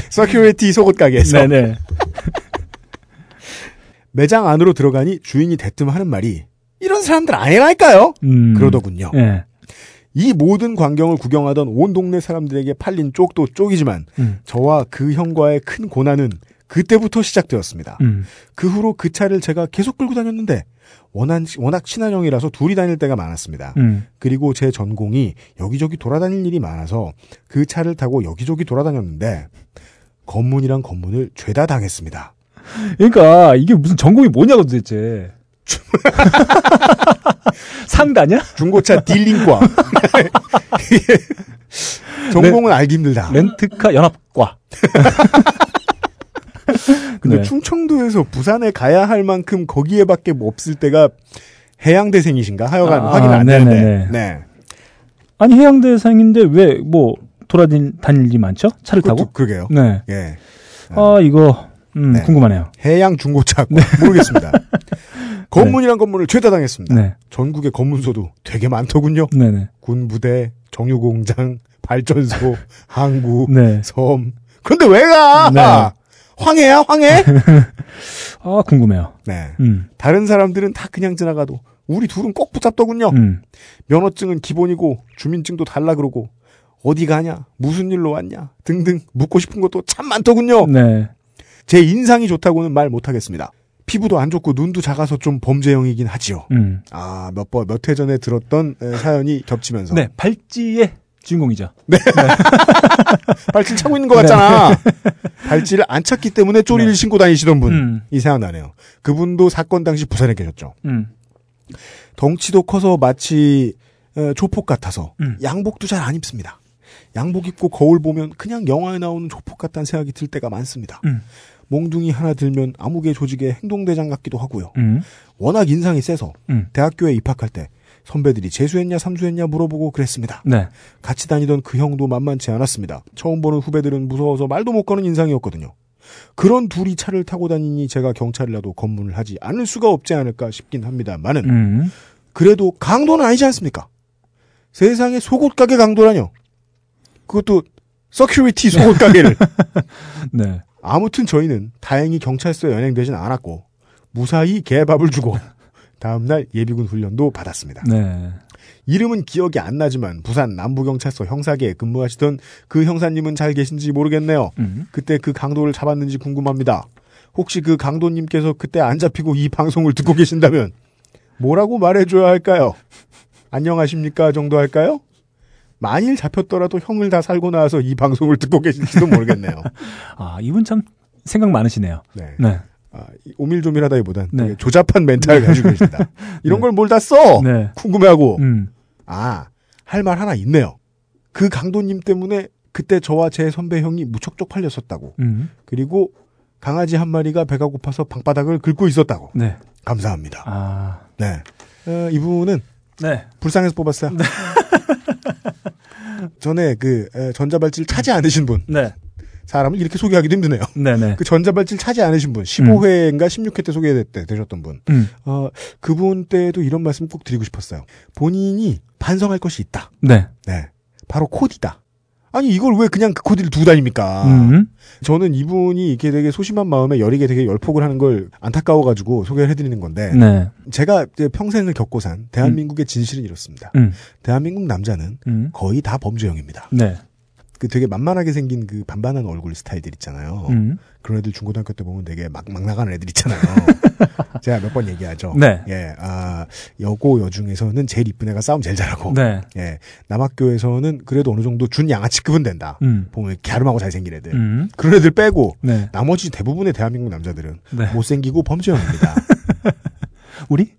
security 속옷 가게에서 네, 네. 매장 안으로 들어가니 주인이 대뜸 하는 말이 이런 사람들 아니라니까요. 음. 그러더군요. 네. 이 모든 광경을 구경하던 온 동네 사람들에게 팔린 쪽도 쪽이지만 음. 저와 그 형과의 큰 고난은 그때부터 시작되었습니다. 음. 그 후로 그 차를 제가 계속 끌고 다녔는데 워낙, 워낙 친한 형이라서 둘이 다닐 때가 많았습니다. 음. 그리고 제 전공이 여기저기 돌아다닐 일이 많아서 그 차를 타고 여기저기 돌아다녔는데 검문이랑 검문을 죄다 당했습니다. 그러니까 이게 무슨 전공이 뭐냐고 도대체. 상다냐? 중고차 딜링과 전공은 알기 힘들다. 렌트카 연합과. 근데 네. 충청도에서 부산에 가야 할 만큼 거기에밖에 뭐 없을 때가 해양대생이신가? 하여간 아, 확인 안 되는데. 네네네. 네. 아니 해양대상인데 왜 뭐 돌아다닐 일이 많죠? 차를 타고? 그러게요. 네. 예. 아 이거 음, 네. 궁금하네요. 해양 중고차 모르겠습니다. 검문이란 검문을 죄다 당했습니다. 네. 전국의 검문소도 되게 많더군요. 네네. 군부대, 정유공장, 발전소, 항구, 네. 섬. 근데 왜 가? 네. 황해야 황해? 아 궁금해요. 네. 음. 다른 사람들은 다 그냥 지나가도 우리 둘은 꼭 붙잡더군요. 음. 면허증은 기본이고 주민증도 달라 그러고 어디 가냐, 무슨 일로 왔냐 등등 묻고 싶은 것도 참 많더군요. 네. 제 인상이 좋다고는 말 못하겠습니다. 피부도 안 좋고 눈도 작아서 좀 범죄형이긴 하지요. 음. 아, 몇 번, 몇 회 전에 들었던 에, 사연이 겹치면서. 네. 발찌의 주인공이죠. 발찌를 차고 있는 것 같잖아. 발찌를 안 찼기 때문에 쪼리를 네. 신고 다니시던 분. 음. 이 생각나네요. 그분도 사건 당시 부산에 계셨죠. 음. 덩치도 커서 마치 에, 조폭 같아서 음. 양복도 잘 안 입습니다. 양복 입고 거울 보면 그냥 영화에 나오는 조폭 같다는 생각이 들 때가 많습니다. 음. 몽둥이 하나 들면 암흑의 조직의 행동대장 같기도 하고요. 음. 워낙 인상이 세서 음. 대학교에 입학할 때 선배들이 재수했냐 삼수했냐 물어보고 그랬습니다. 네. 같이 다니던 그 형도 만만치 않았습니다. 처음 보는 후배들은 무서워서 말도 못 거는 인상이었거든요. 그런 둘이 차를 타고 다니니 제가 경찰이라도 검문을 하지 않을 수가 없지 않을까 싶긴 합니다만은 음. 그래도 강도는 아니지 않습니까? 세상에 속옷 가게 강도라뇨. 그것도 서큐리티 속옷 가게를. 네. 아무튼 저희는 다행히 경찰서에 연행되진 않았고 무사히 개밥을 주고 다음날 예비군 훈련도 받았습니다. 네. 이름은 기억이 안 나지만 부산 남부경찰서 형사계에 근무하시던 그 형사님은 잘 계신지 모르겠네요. 음. 그때 그 강도를 잡았는지 궁금합니다. 혹시 그 강도님께서 그때 안 잡히고 이 방송을 듣고 계신다면 뭐라고 말해줘야 할까요? 안녕하십니까 정도 할까요? 만일 잡혔더라도 형을 다 살고 나와서 이 방송을 듣고 계실지도 모르겠네요. 아 이분 참 생각 많으시네요. 네. 네. 아, 이 오밀조밀하다기보단 네. 조잡한 멘탈을 가지고 계신다. 이런 네. 걸뭘 다 써? 네. 궁금해하고. 음. 아, 할 말 하나 있네요. 그 강도님 때문에 그때 저와 제 선배 형이 무척 쪽팔렸었다고. 음. 그리고 강아지 한 마리가 배가 고파서 방바닥을 긁고 있었다고. 네. 감사합니다. 아. 네. 어, 이분은 네. 불쌍해서 뽑았어요. 전에 그 에, 전자발찌를 차지 않으신 분. 네. 사람을 이렇게 소개하기도 힘드네요. 네네. 그 전자발찌를 차지 않으신 분. 15회인가 16회 때 소개되셨던 분. 음. 어, 그분 때도 이런 말씀 꼭 드리고 싶었어요. 본인이 반성할 것이 있다. 네. 네. 바로 코디다. 아니, 이걸 왜 그냥 그 코디를 두고 다닙니까? 음. 저는 이분이 이렇게 되게 소심한 마음에 여리게 되게 열폭을 하는 걸 안타까워가지고 소개를 해드리는 건데, 네. 제가 이제 평생을 겪고 산 대한민국의 진실은 이렇습니다. 음. 대한민국 남자는 음. 거의 다 범죄형입니다. 네. 그 되게 만만하게 생긴 그 반반한 얼굴 스타일들 있잖아요. 음. 그런 애들 중고등학교 때 보면 되게 막, 막 나가는 애들 있잖아요. 제가 몇 번 얘기하죠. 네. 예, 아, 여고 여중에서는 제일 이쁜 애가 싸움 제일 잘하고. 네. 예, 남학교에서는 그래도 어느 정도 준 양아치급은 된다. 음. 보면 갸름하고 잘생긴 애들. 음. 그런 애들 빼고 네. 나머지 대부분의 대한민국 남자들은 네. 못생기고 범죄형입니다. 우리?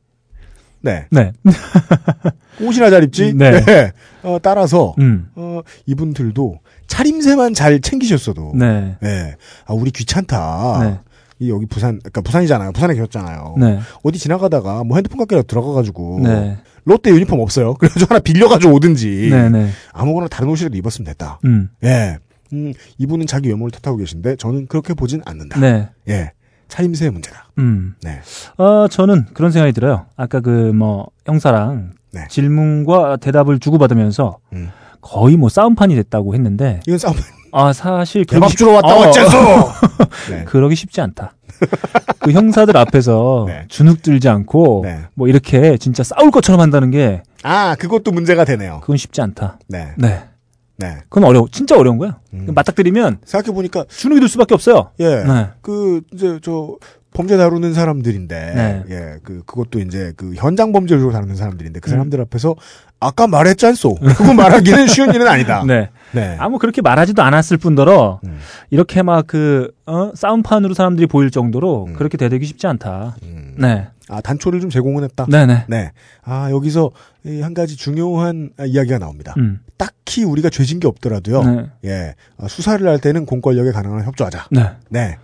네. 네. 옷이나 잘 입지? 네. 어, 따라서, 음. 어, 이분들도 차림새만 잘 챙기셨어도. 네. 네. 아, 우리 귀찮다. 네. 이 여기 부산, 그러니까 부산이잖아요. 부산에 계셨잖아요. 네. 어디 지나가다가 뭐 핸드폰 가게라도 들어가가지고. 네. 롯데 유니폼 없어요. 그래가지고 하나 빌려가지고 오든지. 네. 네. 아무거나 다른 옷이라도 입었으면 됐다. 음. 예. 음, 이분은 자기 외모를 탓하고 계신데 저는 그렇게 보진 않는다. 네. 예. 차림새의 문제다. 음. 네. 어, 저는 그런 생각이 들어요. 아까 그 뭐 형사랑 네. 질문과 대답을 주고받으면서 음. 거의 뭐 싸움판이 됐다고 했는데 이건 싸움. 아 사실 개밥 주러 왔다 어, 어째서? 네. 그러기 쉽지 않다. 그 형사들 앞에서 네. 주눅 들지 않고 네. 뭐 이렇게 진짜 싸울 것처럼 한다는 게 아, 그것도 문제가 되네요. 그건 쉽지 않다. 네. 네. 네. 그건 어려워. 진짜 어려운 거야. 음. 맞닥뜨리면 생각해 보니까 주눅이 들 수밖에 없어요. 예. 네. 그 이제 저 범죄 다루는 사람들인데 네. 예. 그 그것도 이제 그 현장 범죄를 주로 다루는 사람들인데 그 음. 사람들 앞에서 아까 말했잖소. 그거 말하기는 쉬운 일은 아니다. 네. 네. 아무 그렇게 말하지도 않았을 뿐더러 음. 이렇게 막그 어? 싸움판으로 사람들이 보일 정도로 음. 그렇게 대들기 쉽지 않다. 음. 네. 아 단초를 좀 제공은 했다. 네네. 네. 아 여기서 이한 가지 중요한 아, 이야기가 나옵니다. 음. 딱히 우리가 죄진 게 없더라도요. 네. 예. 아, 수사를 할 때는 공권력에 가능한 한 협조하자. 네. 네.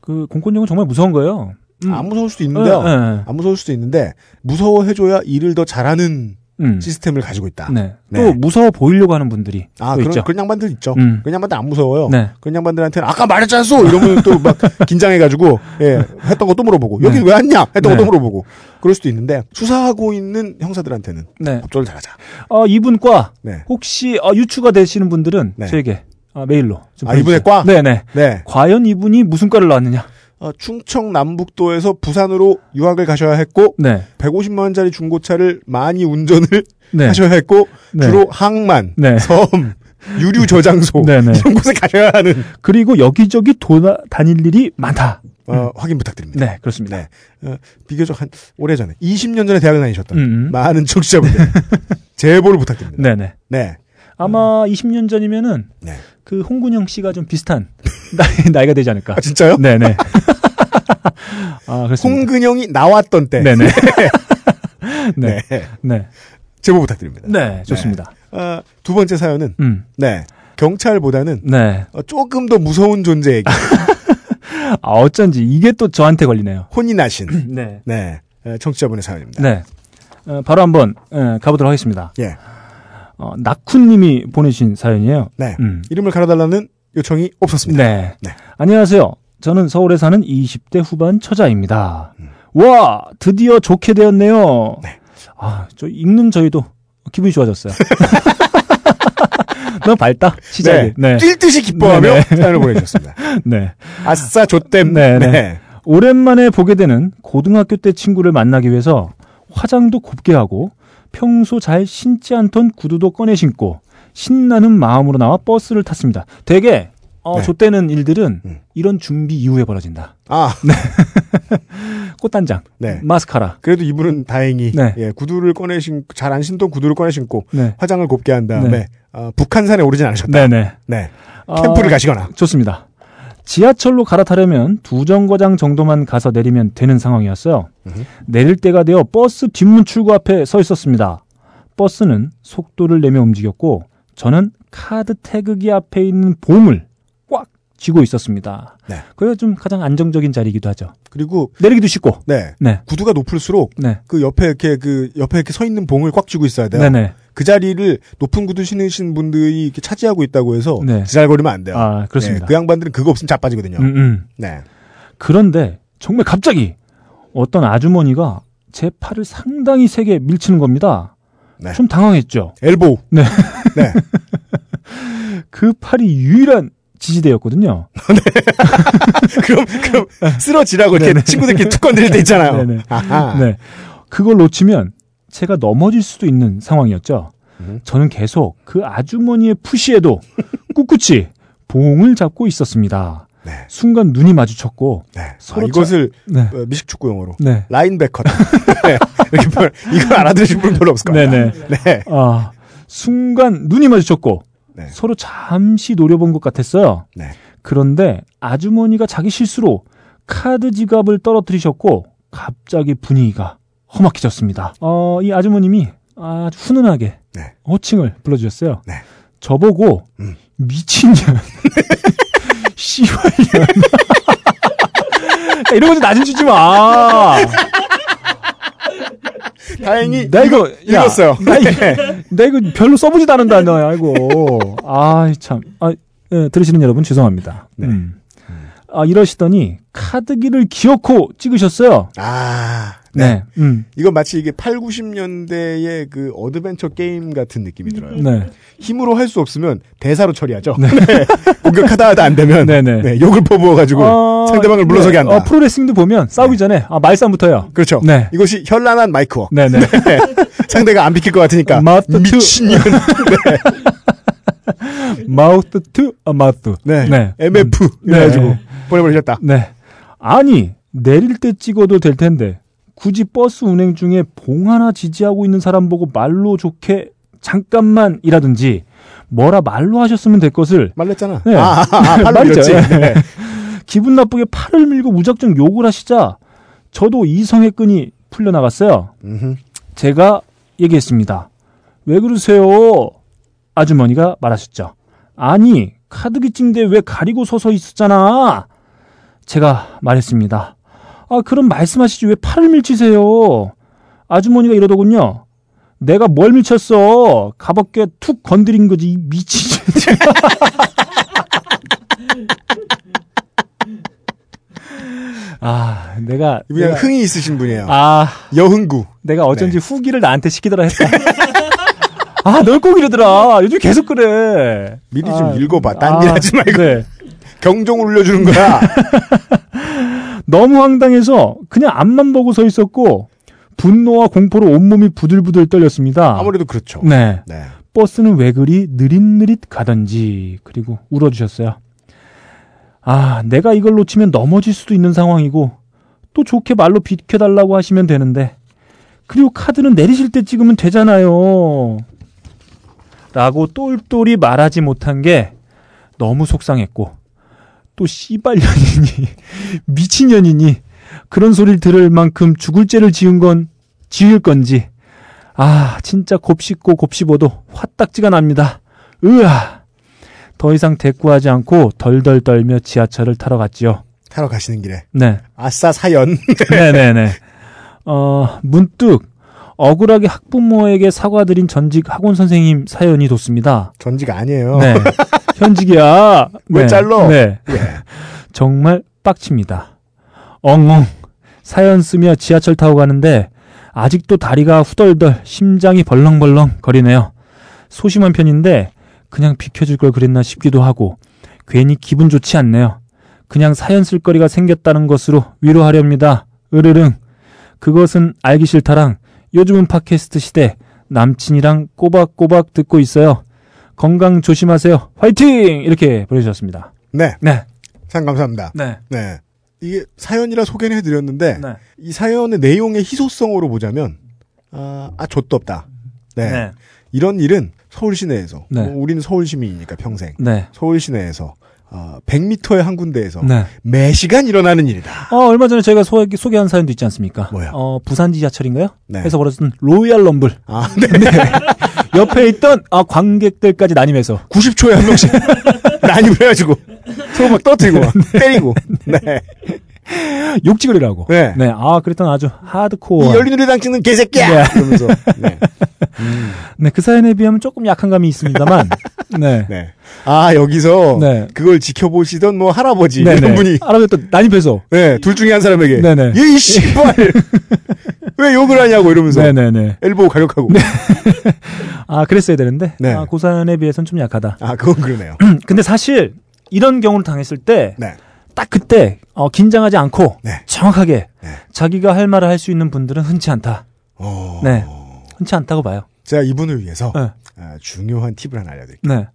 그 공권력은 정말 무서운 거예요. 음. 안 무서울 수도 있는데요. 네, 네. 안 무서울 수도 있는데 무서워해줘야 일을 더 잘하는 음. 시스템을 가지고 있다. 네. 네. 또 무서워 보이려고 하는 분들이 아또 그런 있죠. 그런 양반들 있죠. 음. 그런 양반들 안 무서워요. 네. 그런 양반들한테는 아까 말했잖소 이러면 또 막 긴장해가지고 예 했던 것도 물어보고 여기 네. 왜 왔냐 했던 네. 것도 물어보고 그럴 수도 있는데 수사하고 있는 형사들한테는 네. 협조를 잘하자. 어, 이분과 네. 혹시 어, 유추가 되시는 분들은 네. 저에게 어, 메일로 좀 아, 이분의 과? 네네. 네. 과연 이분이 무슨 과를 나왔느냐? 어, 충청 남북도에서 부산으로 유학을 가셔야 했고 네. 150만 원짜리 중고차를 많이 운전을 네. 하셔야 했고 네. 주로 항만, 네. 섬, 유류 저장소 네네. 이런 곳에 가셔야 하는 그리고 여기저기 돌아다닐 일이 많다. 어, 확인 부탁드립니다. 네, 그렇습니다. 네. 어, 비교적 한 오래전에 20년 전에 대학을 다니셨던 음. 많은 청취자분들 제보를 부탁드립니다. 네네. 네. 아마 20년 전이면은 네. 그 홍군영 씨가 좀 비슷한 나이, 나이 가 되지 않을까. 아, 진짜요? 네네. 아, 그렇습니다. 홍근영이 나왔던 때. 네네. 네. 네. 네. 제보 부탁드립니다. 네, 좋습니다. 어, 두 번째 사연은 음. 네. 경찰보다는 네. 어, 조금 더 무서운 존재에게 아, 어쩐지 이게 또 저한테 걸리네요. 혼이 나신 네. 네. 에, 청취자분의 사연입니다. 네. 어, 바로 한번 에, 가보도록 하겠습니다. 예. 어, 낙훈님이 보내신 사연이에요. 네. 음. 이름을 갈아달라는 요청이 없었습니다. 네. 네. 안녕하세요. 저는 서울에 사는 20대 후반 처자입니다. 와, 드디어 좋게 되었네요. 음. 네. 아, 저 읽는 저희도 기분이 좋아졌어요. 너무 밝다, 시작이. 네. 뛸 듯이 기뻐하며 네, 사연을 보내주셨습니다. 네. 아싸, 좆댐. 네, 네. 오랜만에 보게 되는 고등학교 때 친구를 만나기 위해서 화장도 곱게 하고 평소 잘 신지 않던 구두도 꺼내 신고 신나는 마음으로 나와 버스를 탔습니다. 되게 어, 네. 좆되는 일들은 음. 이런 준비 이후에 벌어진다. 아, 꽃단장, 네. 마스카라. 그래도 이분은 다행히 네. 예, 구두를 꺼내 신 잘 안 신던 구두를 꺼내 신고 네. 화장을 곱게 한 다음에 네. 어, 북한산에 오르진 않으셨다. 네네. 네. 아, 캠프를 가시거나. 좋습니다. 지하철로 갈아타려면 두 정거장 정도만 가서 내리면 되는 상황이었어요. 음흠. 내릴 때가 되어 버스 뒷문 출구 앞에 서 있었습니다. 버스는 속도를 내며 움직였고 저는 카드 태그기 앞에 있는 봉을 꽉 쥐고 있었습니다. 네. 그게 좀 가장 안정적인 자리이기도 하죠. 그리고 내리기도 쉽고. 네. 네. 구두가 높을수록 네. 그 옆에 이렇게 그 옆에 이렇게 서 있는 봉을 꽉 쥐고 있어야 돼요. 네네. 그 자리를 높은 구두 신으신 분들이 이렇게 차지하고 있다고 해서 네. 지잘거리면 안 돼요. 아, 그렇습니다. 네, 그 양반들은 그거 없으면 자빠지거든요. 음, 음. 네. 그런데 정말 갑자기 어떤 아주머니가 제 팔을 상당히 세게 밀치는 겁니다. 네. 좀 당황했죠. 엘보우. 네. 네. 그 팔이 유일한 지지대였거든요. 그럼 그럼 쓰러지라고 이렇게 네네. 친구들끼리 툭 건드릴 때 있잖아요. 아하. 네. 그걸 놓치면 제가 넘어질 수도 있는 상황이었죠. 음. 저는 계속 그 아주머니의 푸시에도 꿋꿋이 봉을 잡고 있었습니다. 네. 순간 눈이 마주쳤고, 네. 아, 서로 이것을 네. 어, 미식축구 용어로 네. 라인백컷. 네. 이렇게 별, 이걸 알아들으신 분 별로 없을 거예요. 네네. 네. 아, 순간 눈이 마주쳤고, 네. 서로 잠시 노려본 것 같았어요. 네. 그런데 아주머니가 자기 실수로 카드 지갑을 떨어뜨리셨고 갑자기 분위기가 험악해졌습니다. 어, 이 아주머님이 아주 훈훈하게 네. 호칭을 불러주셨어요. 네. 저보고 음. 미친년, 씨발년. 야, 이런 거좀 낮은 주지 마. 다행히 나 이거 야, 읽었어요. 나 이거, 나 이거 별로 써보지도 않은다, 너 아이고. 아, 참. 아, 예, 들으시는 여러분 죄송합니다. 네. 음. 아, 이러시더니 카드기를 기어코 찍으셨어요. 아. 네. 음. 이건 마치 이게 8, 90년대의 그 어드벤처 게임 같은 느낌이 들어요. 네. 힘으로 할 수 없으면 대사로 처리하죠. 네. 공격하다 하다 안 되면 네네. 네, 욕을 퍼부어 가지고 어, 상대방을 물러서게 네. 한다. 어, 프로레슬링도 보면 싸우기 전에 아, 말싸움부터요. 그렇죠. 네. 이것이 현란한 mic work. 네 네. 상대가 안 비킬 것 같으니까. 미친년. mouth to 아, mouth. 네. 네. MF. 네. 이래가지고 보내 버리셨다. 네. 아니, 내릴 때 찍어도 될 텐데, 굳이 버스 운행 중에 봉 하나 지지하고 있는 사람 보고 말로 좋게 잠깐만이라든지, 뭐라 말로 하셨으면 될 것을, 말랬잖아. 네. 아, 아, 아. 밀었지. 네. 네. 기분 나쁘게 팔을 밀고 무작정 욕을 하시자, 저도 이성의 끈이 풀려 나갔어요. 음흠. 제가 얘기했습니다. 왜 그러세요? 아주머니가 말하셨죠. 아니, 카드기 찍는데 왜 가리고 서서 있었잖아. 제가 말했습니다. 아, 그럼 말씀하시지 왜 팔을 밀치세요? 아주머니가 이러더군요. 내가 뭘 밀쳤어? 가볍게 툭 건드린 거지, 이 미친. 아, 내가. 그냥 내가- 흥이 있으신 분이에요. 아, 여흥구. 내가 어쩐지 후기를 나한테 시키더라 했다. 아, 널 꼭 이러더라. 요즘 계속 그래. 미리 아, 좀 읽어봐. 딴 아, 일 하지 말고. 네. 경종을 울려주는 거야. 너무 황당해서 그냥 앞만 보고 서 있었고 분노와 공포로 온몸이 부들부들 떨렸습니다. 아무래도 그렇죠. 네. 네. 버스는 왜 그리 느릿느릿 가던지 그리고 울어주셨어요. 아, 내가 이걸 놓치면 넘어질 수도 있는 상황이고 또 좋게 말로 비켜달라고 하시면 되는데 그리고 카드는 내리실 때 찍으면 되잖아요. 라고 똘똘이 말하지 못한 게 너무 속상했고 또 씨발년이니 미친년이니 그런 소리를 들을 만큼 죽을 죄를 지은 건 지을 건지 아, 진짜 곱씹고 곱씹어도 화딱지가 납니다. 으아! 더 이상 대꾸하지 않고 덜덜 떨며 지하철을 타러 갔지요. 타러 가시는 길에. 네. 아싸 사연. 네네네. 어, 문득 억울하게 학부모에게 사과드린 전직 학원 선생님 사연이 돋습니다. 전직 아니에요. 네. 현직이야. 왜 잘러? 네. 예. 정말 빡칩니다. 엉엉. 사연 쓰며 지하철 타고 가는데 아직도 다리가 후덜덜 심장이 벌렁벌렁 거리네요. 소심한 편인데 그냥 비켜줄 걸 그랬나 싶기도 하고 괜히 기분 좋지 않네요. 그냥 사연 쓸 거리가 생겼다는 것으로 위로하렵니다. 으르릉. 그것은 알기 싫다랑 요즘은 팟캐스트 시대 남친이랑 꼬박꼬박 듣고 있어요. 건강 조심하세요. 화이팅! 이렇게 보내주셨습니다. 네. 네. 참 감사합니다. 네. 네. 이게 사연이라 소개는 해드렸는데 네. 이 사연의 내용의 희소성으로 보자면 아, 아 좆도 없다. 네. 네. 이런 일은 서울 시내에서 네. 뭐 우리는 서울 시민이니까 평생 네. 서울 시내에서 아, 100m의 한 군데에서 네. 매 시간 일어나는 일이다. 어, 얼마 전에 저희가 소, 소개한 사연도 있지 않습니까? 뭐요? 어, 부산 지하철인가요? 네. 해서 벌어졌던 로얄 럼블. 아, 네. 옆에 있던 아, 관객들까지 나뉘면서 90초에 한 명씩 난입을 해가지고 서로 막 떠뜨리고 막 때리고. 네. 욕지거리를 하고. 네. 네. 아, 그랬던 아주 하드코어. 이 열린우리당 찍는 개새끼야. 네. 이러면서. 네. 음, 네, 그 사연에 비하면 조금 약한 감이 있습니다만. 네. 네. 아 여기서 네. 그걸 지켜보시던 뭐 할아버지 네, 이런 네. 분이 알아서 또 난입해서. 네, 둘 중에 한 사람에게 네네. 얘 이 씨발 왜 욕을 하냐고 이러면서 네네네. 엘보우 가격하고 아, 그랬어야 되는데. 네. 아, 그 사연에 비해서는 좀 약하다. 아 그건 그러네요. 근데 사실 이런 경우를 당했을 때 네. 딱 그때 어, 긴장하지 않고 네. 정확하게 네. 자기가 할 말을 할 수 있는 분들은 흔치 않다. 어, 네. 흔치 않다고 봐요. 제가 이분을 위해서 네. 아, 중요한 팁을 하나 알려드릴게요. 네.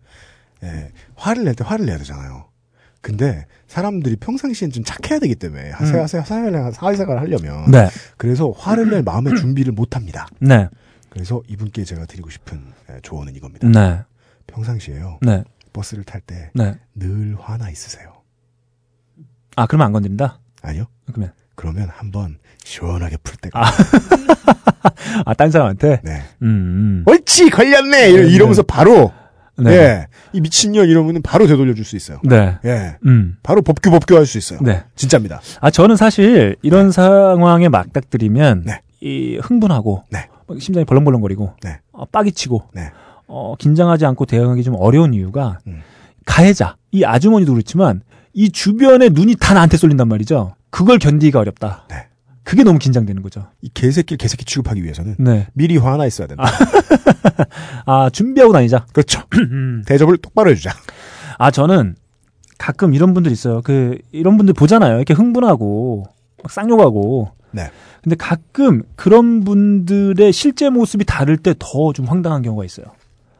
예, 화를 낼 때 화를 내야 되잖아요. 근데 사람들이 평상시엔 좀 착해야 되기 때문에 음. 사회생활 사회생활 하려면 네. 그래서 화를 낼 마음의 준비를 못 합니다. 네. 그래서 이분께 제가 드리고 싶은 예, 조언은 이겁니다. 네. 평상시에요. 네. 버스를 탈때 네. 늘 화나 있으세요. 아, 그러면 안 건드린다? 아니요? 그러면. 그러면 한번 시원하게 풀 때가. 아. 아, 딴 사람한테? 네. 음, 옳지 걸렸네 이러, 네, 이러면서 바로 음. 네. 예, 이 미친년 이러면 바로 되돌려 줄 수 있어요. 네. 예, 음. 바로 법규 법규 할 수 있어요. 네. 진짜입니다. 아, 저는 사실 이런 상황에 맞닥뜨리면 네. 이 흥분하고 네. 막 심장이 벌렁벌렁거리고 네. 어, 빠기치고 네. 어, 긴장하지 않고 대응하기 좀 어려운 이유가 음. 가해자 이 아주머니도 그렇지만 이 주변에 눈이 다 나한테 쏠린단 말이죠. 그걸 견디기가 어렵다. 네. 그게 너무 긴장되는 거죠. 이 개새끼 개새끼 취급하기 위해서는 네. 미리 화나 있어야 된다. 아 준비하고 다니자. 그렇죠. 대접을 똑바로 해주자. 아 저는 가끔 이런 분들 있어요. 그 이런 분들 보잖아요. 이렇게 흥분하고 막 쌍욕하고. 네. 근데 가끔 그런 분들의 실제 모습이 다를 때 더 좀 황당한 경우가 있어요.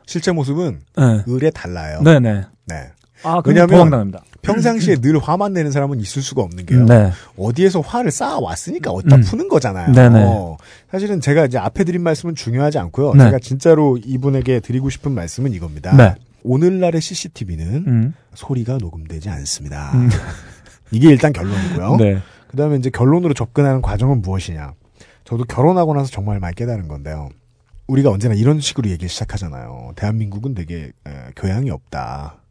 실제 모습은 네. 을에 달라요. 네네. 네. 아, 왜냐면 도망당합니다. 평상시에 늘 화만 내는 사람은 있을 수가 없는 게요. 네. 어디에서 화를 쌓아 왔으니까 어디다 음. 푸는 거잖아요. 네네. 어, 사실은 제가 이제 앞에 드린 말씀은 중요하지 않고요. 네. 제가 진짜로 이분에게 드리고 싶은 말씀은 이겁니다. 네. 오늘날의 CCTV는 음. 소리가 녹음되지 않습니다. 음. 이게 일단 결론이고요. 네. 그 다음에 이제 결론으로 접근하는 과정은 무엇이냐. 저도 결혼하고 나서 정말 많이 깨달은 건데요. 우리가 언제나 이런 식으로 얘기를 시작하잖아요. 대한민국은 되게 에, 교양이 없다.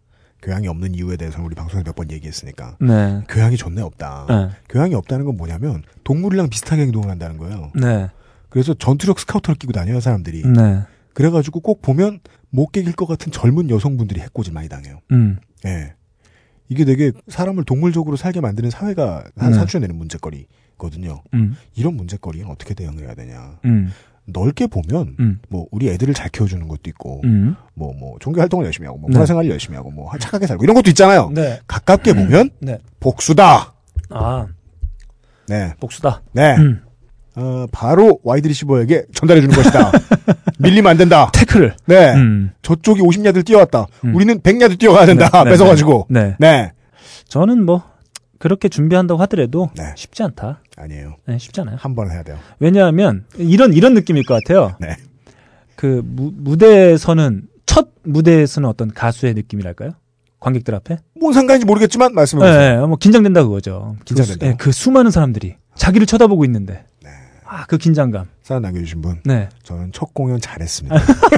교양이 없는 이유에 대해서는 우리 방송에서 몇 번 얘기했으니까. 네. 교양이 좋네 없다. 네. 교양이 없다는 건 뭐냐면 동물이랑 비슷하게 행동을 한다는 거예요. 네. 그래서 전투력 스카우터를 끼고 다녀요 사람들이. 네. 그래가지고 꼭 보면 못 깨길 것 같은 젊은 여성분들이 해코지 많이 당해요. 음. 예. 이게 되게 사람을 동물적으로 살게 만드는 사회가 네. 산출해내는 문제거리거든요. 음. 이런 문제거리는 어떻게 대응을 해야 되냐. 음. 넓게 보면 음. 뭐 우리 애들을 잘 키워주는 것도 있고 음. 뭐뭐 종교 활동을 열심히 하고 뭐 네. 문화생활을 열심히 하고 뭐 착하게 살고 이런 것도 있잖아요. 네. 가깝게 보면 네. 복수다. 아, 네, 복수다. 네. 음. 어, 바로 wide receiver에게 전달해 주는 것이다. 밀리면 안 된다. 태클을. 네, 음. 저쪽이 50야드 뛰어왔다. 음. 우리는 100야드 뛰어가야 된다. 네, 네, 뺏어가지고. 네. 네. 저는 뭐 그렇게 준비한다고 하더라도 네. 쉽지 않다. 아니에요. 네, 쉽지 않아요. 한 번 해야 돼요. 왜냐하면 이런 이런 느낌일 것 같아요. 네. 그 무, 무대에서는 첫 무대에서는 어떤 가수의 느낌이랄까요? 관객들 앞에? 뭔 상관인지 모르겠지만 말씀해 네, 보세요. 네, 뭐 긴장된다 그거죠. 긴장된다고? 그, 수- 네, 그 수많은 사람들이 자기를 쳐다보고 있는데, 네. 아그 긴장감. 사연 남겨주신 분. 네. 저는 첫 공연 잘했습니다.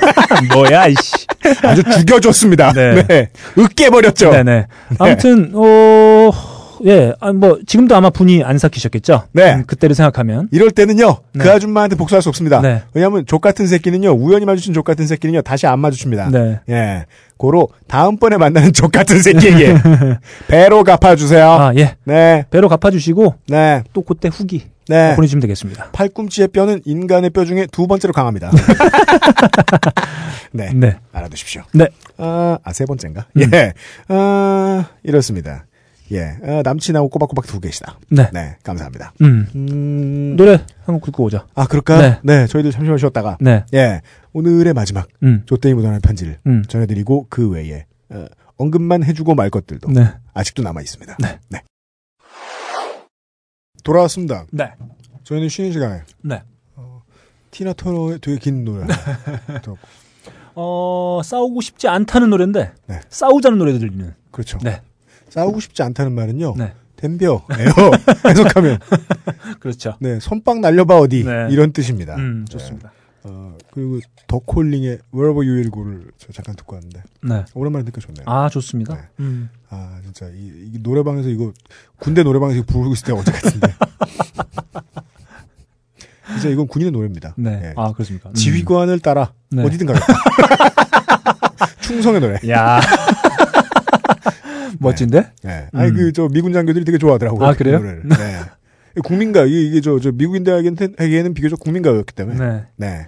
뭐야 이씨. 아주 죽여줬습니다. 네. 네. 으깨버렸죠. 네네. 아무튼 어. 예, 아, 뭐, 지금도 아마 분이 안 삭히셨겠죠? 네. 음, 그때를 생각하면. 이럴 때는요, 네. 그 아줌마한테 복수할 수 없습니다. 네. 왜냐하면 족 같은 새끼는요, 우연히 마주친 족 같은 새끼는요, 다시 안 마주칩니다. 네. 예. 고로 다음번에 만나는 족 같은 새끼에게 배로 갚아주세요. 아, 예. 네, 배로 갚아주시고, 네, 또 그때 후기 네. 보내주시면 되겠습니다. 팔꿈치의 뼈는 인간의 뼈 중에 두 번째로 강합니다. 네, 네. 알아두십시오. 네. 아, 아, 세 번째인가? 음. 예. 아, 이렇습니다. 예. 아, 남친하고 꼬박꼬박 두 계시다. 네. 네, 감사합니다. 음. 음, 노래 한 곡 듣고 오자. 아, 그럴까요? 네. 네. 저희들 잠시만 쉬었다가. 네. 예. 오늘의 마지막, 음. 조땡이 묻어나는 편지를 음. 전해드리고 그 외에, 어, 언급만 해주고 말 것들도 네. 아직도 남아 있습니다. 네. 돌아왔습니다. 네. 저희는 쉬는 시간에 네. 티나 터너의 되게 긴 노래 들었고. 어, 싸우고 싶지 않다는 노래인데, 네. 싸우자는 노래도 들리는. 그렇죠. 네. 싸우고 싶지 않다는 말은요. 네. 덤벼예요. 해석하면 그렇죠. 네 손빵 날려봐 어디 네. 이런 뜻입니다. 음, 좋습니다. 네. 어, 그리고 더 콜링의 Wherever You Will Go를 저 잠깐 듣고 왔는데 네. 오랜만에 듣니까 좋네요. 아, 좋습니다. 네. 음. 아 진짜 이, 이 노래방에서 이거 군대 노래방에서 이거 부르고 있을 때가 어제 같은데. 진짜 이건 군인의 노래입니다. 네. 예. 아, 그렇습니까? 음. 지휘관을 따라 네. 어디든 가겠다. 충성의 노래. 야 멋진데? 네. 아니 음. 그저 미군 장교들이 되게 좋아하더라고요. 아, 그 그래요? 네. 국민가 이게, 이게 저, 저 미국인들에게는 비교적 국민가였기 때문에. 네. 네.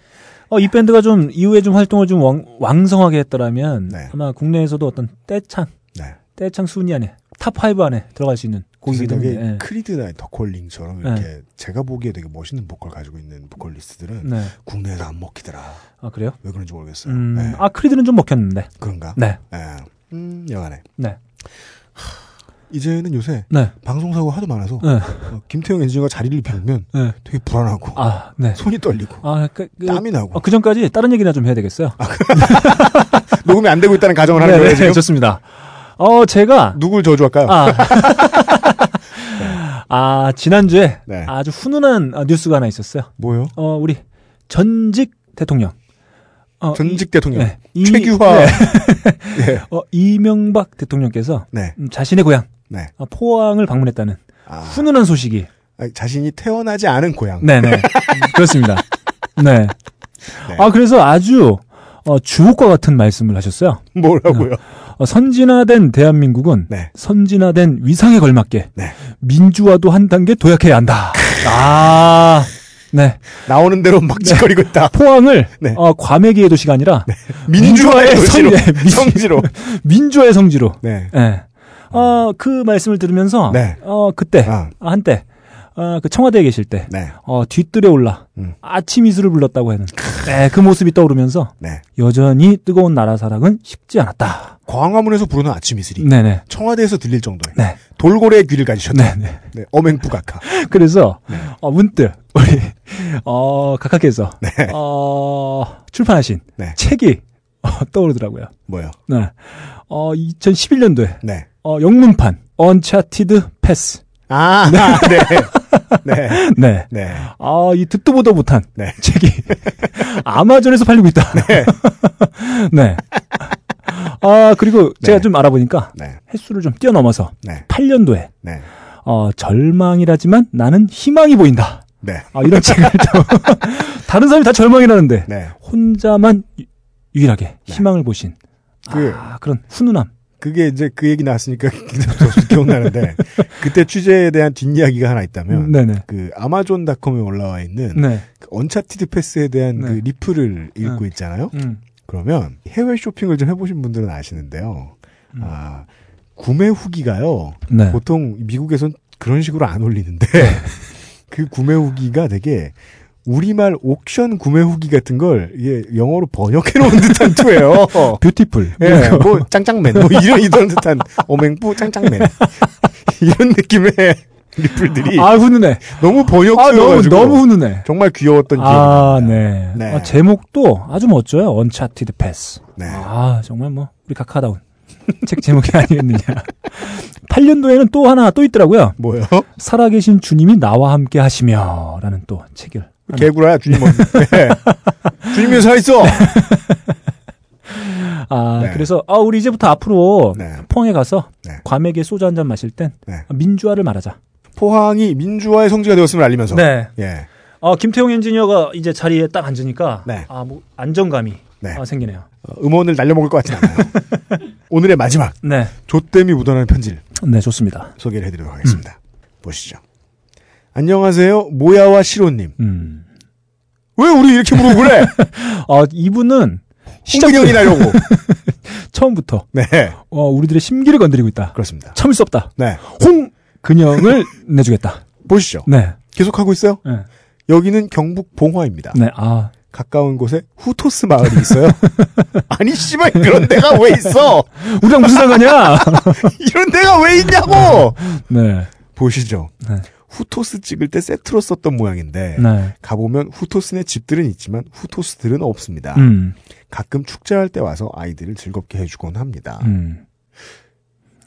어, 이 밴드가 좀 이후에 좀 활동을 좀 왕, 왕성하게 했더라면 네. 아마 국내에서도 어떤 떼창, 네. 떼창 순위 안에 top 5 안에 들어갈 수 있는 그 곡이기 때문에. 예. Creed나 The Calling처럼 이렇게 제가 보기에 되게 멋있는 보컬 가지고 있는 보컬리스트들은 네. 국내에서 안 먹히더라. 아, 그래요? 왜 그런지 모르겠어요. 음, 네. 아, Creed는 좀 먹혔는데. 그런가? 네. 네. 음, 여하간에. 네. 이제는 요새 네. 방송사고 하도 많아서 네. 어, 김태형 엔지니어가 자리를 비우면 네. 되게 불안하고 아, 네. 손이 떨리고 아, 그, 그, 땀이 나고 어, 그 전까지 다른 얘기나 좀 해야 되겠어요. 녹음이 안 되고 있다는 가정을 하는 네, 거예요 네, 지금? 좋습니다. 어, 제가 누굴 저주할까요? 아, 아 지난주에 네. 아주 훈훈한 아, 뉴스가 하나 있었어요. 뭐요? 어, 우리 전직 대통령. 어, 전직 이- 대통령 네, 이- 최규화 네, 네. 어, 이명박 대통령께서 네. 음, 자신의 고향 네. 어, 포항을 방문했다는 아, 훈훈한 소식이. 아니, 자신이 태어나지 않은 고향. 네네. 그렇습니다. 네. 네. 아, 그래서 아주 어, 주옥과 같은 말씀을 하셨어요. 뭐라고요? 어, 선진화된 대한민국은 네. 선진화된 위상에 걸맞게 네. 민주화도 한 단계 도약해야 한다. 아, 네. 나오는 대로 막 짓거리고 있다. 포항을 네. 어, 과메기의 도시가 아니라 민주화의. 성, 네, 민- 성지로. 민주화의 성지로. 네. 예. 어, 그 말씀을 들으면서 네. 어, 그때 아. 아, 한때 어, 그 청와대에 계실 때 네. 어, 뒤뜰에 올라 음. 아침 이슬을 불렀다고 하는 네, 그 모습이 떠오르면서 네. 여전히 뜨거운 나라 사랑은 식지 않았다. 광화문에서 부르는 아침 이슬이 네네. 청와대에서 들릴 정도의 네. 돌고래의 귀를 가지셨다. 네네. 네. 어맹부각하. 그래서 네. 어, 문득 우리 어, 각하께서 네. 어, 출판하신 네. 책이 어, 떠오르더라고요. 뭐요? 네. 어, 2011년도에 네. 어, 영문판 Uncharted Path. 아, 네. 네. 네. 네. 아, 이 듣도 보도 못한 네. 책이 아마존에서 팔리고 있다. 네. 네. 아, 그리고 제가 네. 좀 알아보니까 네. 횟수를 좀 뛰어넘어서 네. 8년도에 네. 어, 절망이라지만 나는 희망이 보인다. 네. 아, 이런 책을 좀 다른 사람이 다 절망이라는데 네. 혼자만 유- 유일하게 희망을 보신 그- 아, 그런 훈훈함. 그게 이제 그 얘기 나왔으니까 저 기억나는데 그때 취재에 대한 뒷이야기가 하나 있다면 네네. 그 아마존닷컴에 올라와 있는 네. 그 언차티드 패스에 대한 네. 그 리플을 읽고 네. 있잖아요. 음. 그러면 해외 쇼핑을 좀 해보신 분들은 아시는데요. 음. 아 구매 후기가요. 네. 보통 미국에선 그런 식으로 안 올리는데 그 구매 후기가 되게 우리말 옥션 구매 후기 같은 걸 이게 영어로 번역해 놓은 듯한 투예요. Beautiful. 예, 뭐 짱짱맨 뭐 이런 이런 듯한 어맹부 짱짱맨 이런 느낌의 리플들이 아, 훈훈해. 너무 아, 너무, 너무 훈훈해. 정말 귀여웠던 기억이 아. 네. 네. 아, 제목도 아주 멋져요. Uncharted Path. 네. 아, 정말 뭐, 우리 가카다운. 책 제목이 아니겠느냐. 8년도에는 또 하나 또 있더라고요. 뭐요? 살아계신 주님이 나와 함께 하시며. 라는 또 책을. 개구라야 주님 뭐 네. 주님이 살아있어 아, 네. 그래서, 아, 우리 이제부터 앞으로 네. 포항에 가서 네. 과메기에 소주 한 잔 마실 땐 네. 민주화를 말하자. 포항이 민주화의 성지가 되었음을 알리면서 네. 예. 어, 김태용 엔지니어가 이제 자리에 딱 앉으니까 네. 아, 뭐 안정감이 네. 아, 생기네요. 어, 음원을 날려먹을 것 같진 않아요 오늘의 마지막 네. 조땜이 묻어나는 편지를 네, 좋습니다. 소개를 해드리도록 하겠습니다 보시죠 안녕하세요 모야와 시로님 음. 왜 우리 이렇게 물어보 그래 어, 이분은 홍근영이 나려고 처음부터 네 어, 우리들의 심기를 건드리고 있다. 그렇습니다 참을 수 없다. 네 홍 근영을 내주겠다. 보시죠 네. 계속하고 있어요 네. 여기는 경북 봉화입니다 네. 아, 가까운 곳에 후토스 마을이 있어요 아니 씨발 그런 데가 왜 있어 우리랑 무슨 상관이야? 이런 데가 왜 있냐고 네. 보시죠 네. 후토스 찍을 때 세트로 썼던 모양인데 네. 가보면 후토스네 집들은 있지만 후토스들은 없습니다. 음. 가끔 축제할 때 와서 아이들을 즐겁게 해주곤 합니다. 음.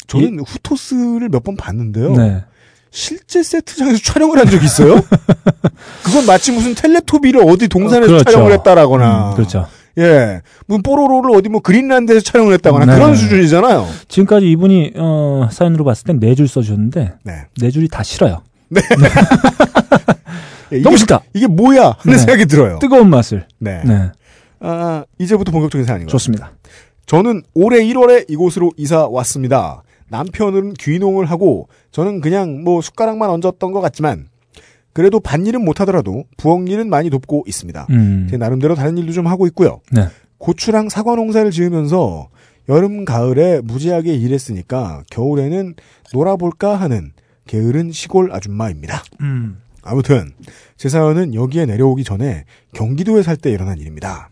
저는 후토스를 몇 번 봤는데요. 네. 실제 세트장에서 촬영을 한 적이 있어요? 그건 마치 무슨 텔레토비를 어디 동산에서 어, 그렇죠. 촬영을 했다라거나. 음, 그렇죠. 예. 무슨 뽀로로를 어디 뭐 그린란드에서 촬영을 했다거나 네. 그런 수준이잖아요. 지금까지 이분이 어, 사연으로 봤을 땐 네 줄 써주셨는데 네. 네 줄이 다 싫어요. 예, 이게, 너무 싫다. 이게 뭐야? 하는 네. 생각이 들어요. 뜨거운 맛을. 네. 네. 아, 이제부터 본격적인 사연인가요? 좋습니다. 저는 올해 1월에 이곳으로 이사 왔습니다. 남편은 귀농을 하고 저는 그냥 뭐 숟가락만 얹었던 것 같지만 그래도 밭일은 못하더라도 부엌일은 많이 돕고 있습니다. 음. 제 나름대로 다른 일도 좀 하고 있고요. 네. 고추랑 사과 농사를 지으면서 여름 가을에 무지하게 일했으니까 겨울에는 놀아볼까 하는 게으른 시골 아줌마입니다. 음. 아무튼 제 사연은 여기에 내려오기 전에 경기도에 살 때 일어난 일입니다.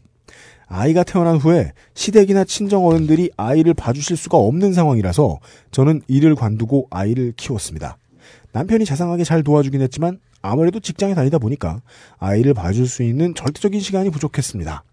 아이가 태어난 후에 시댁이나 친정 어른들이 아이를 봐주실 수가 없는 상황이라서 저는 일을 관두고 아이를 키웠습니다. 남편이 자상하게 잘 도와주긴 했지만 아무래도 직장에 다니다 보니까 아이를 봐줄 수 있는 절대적인 시간이 부족했습니다.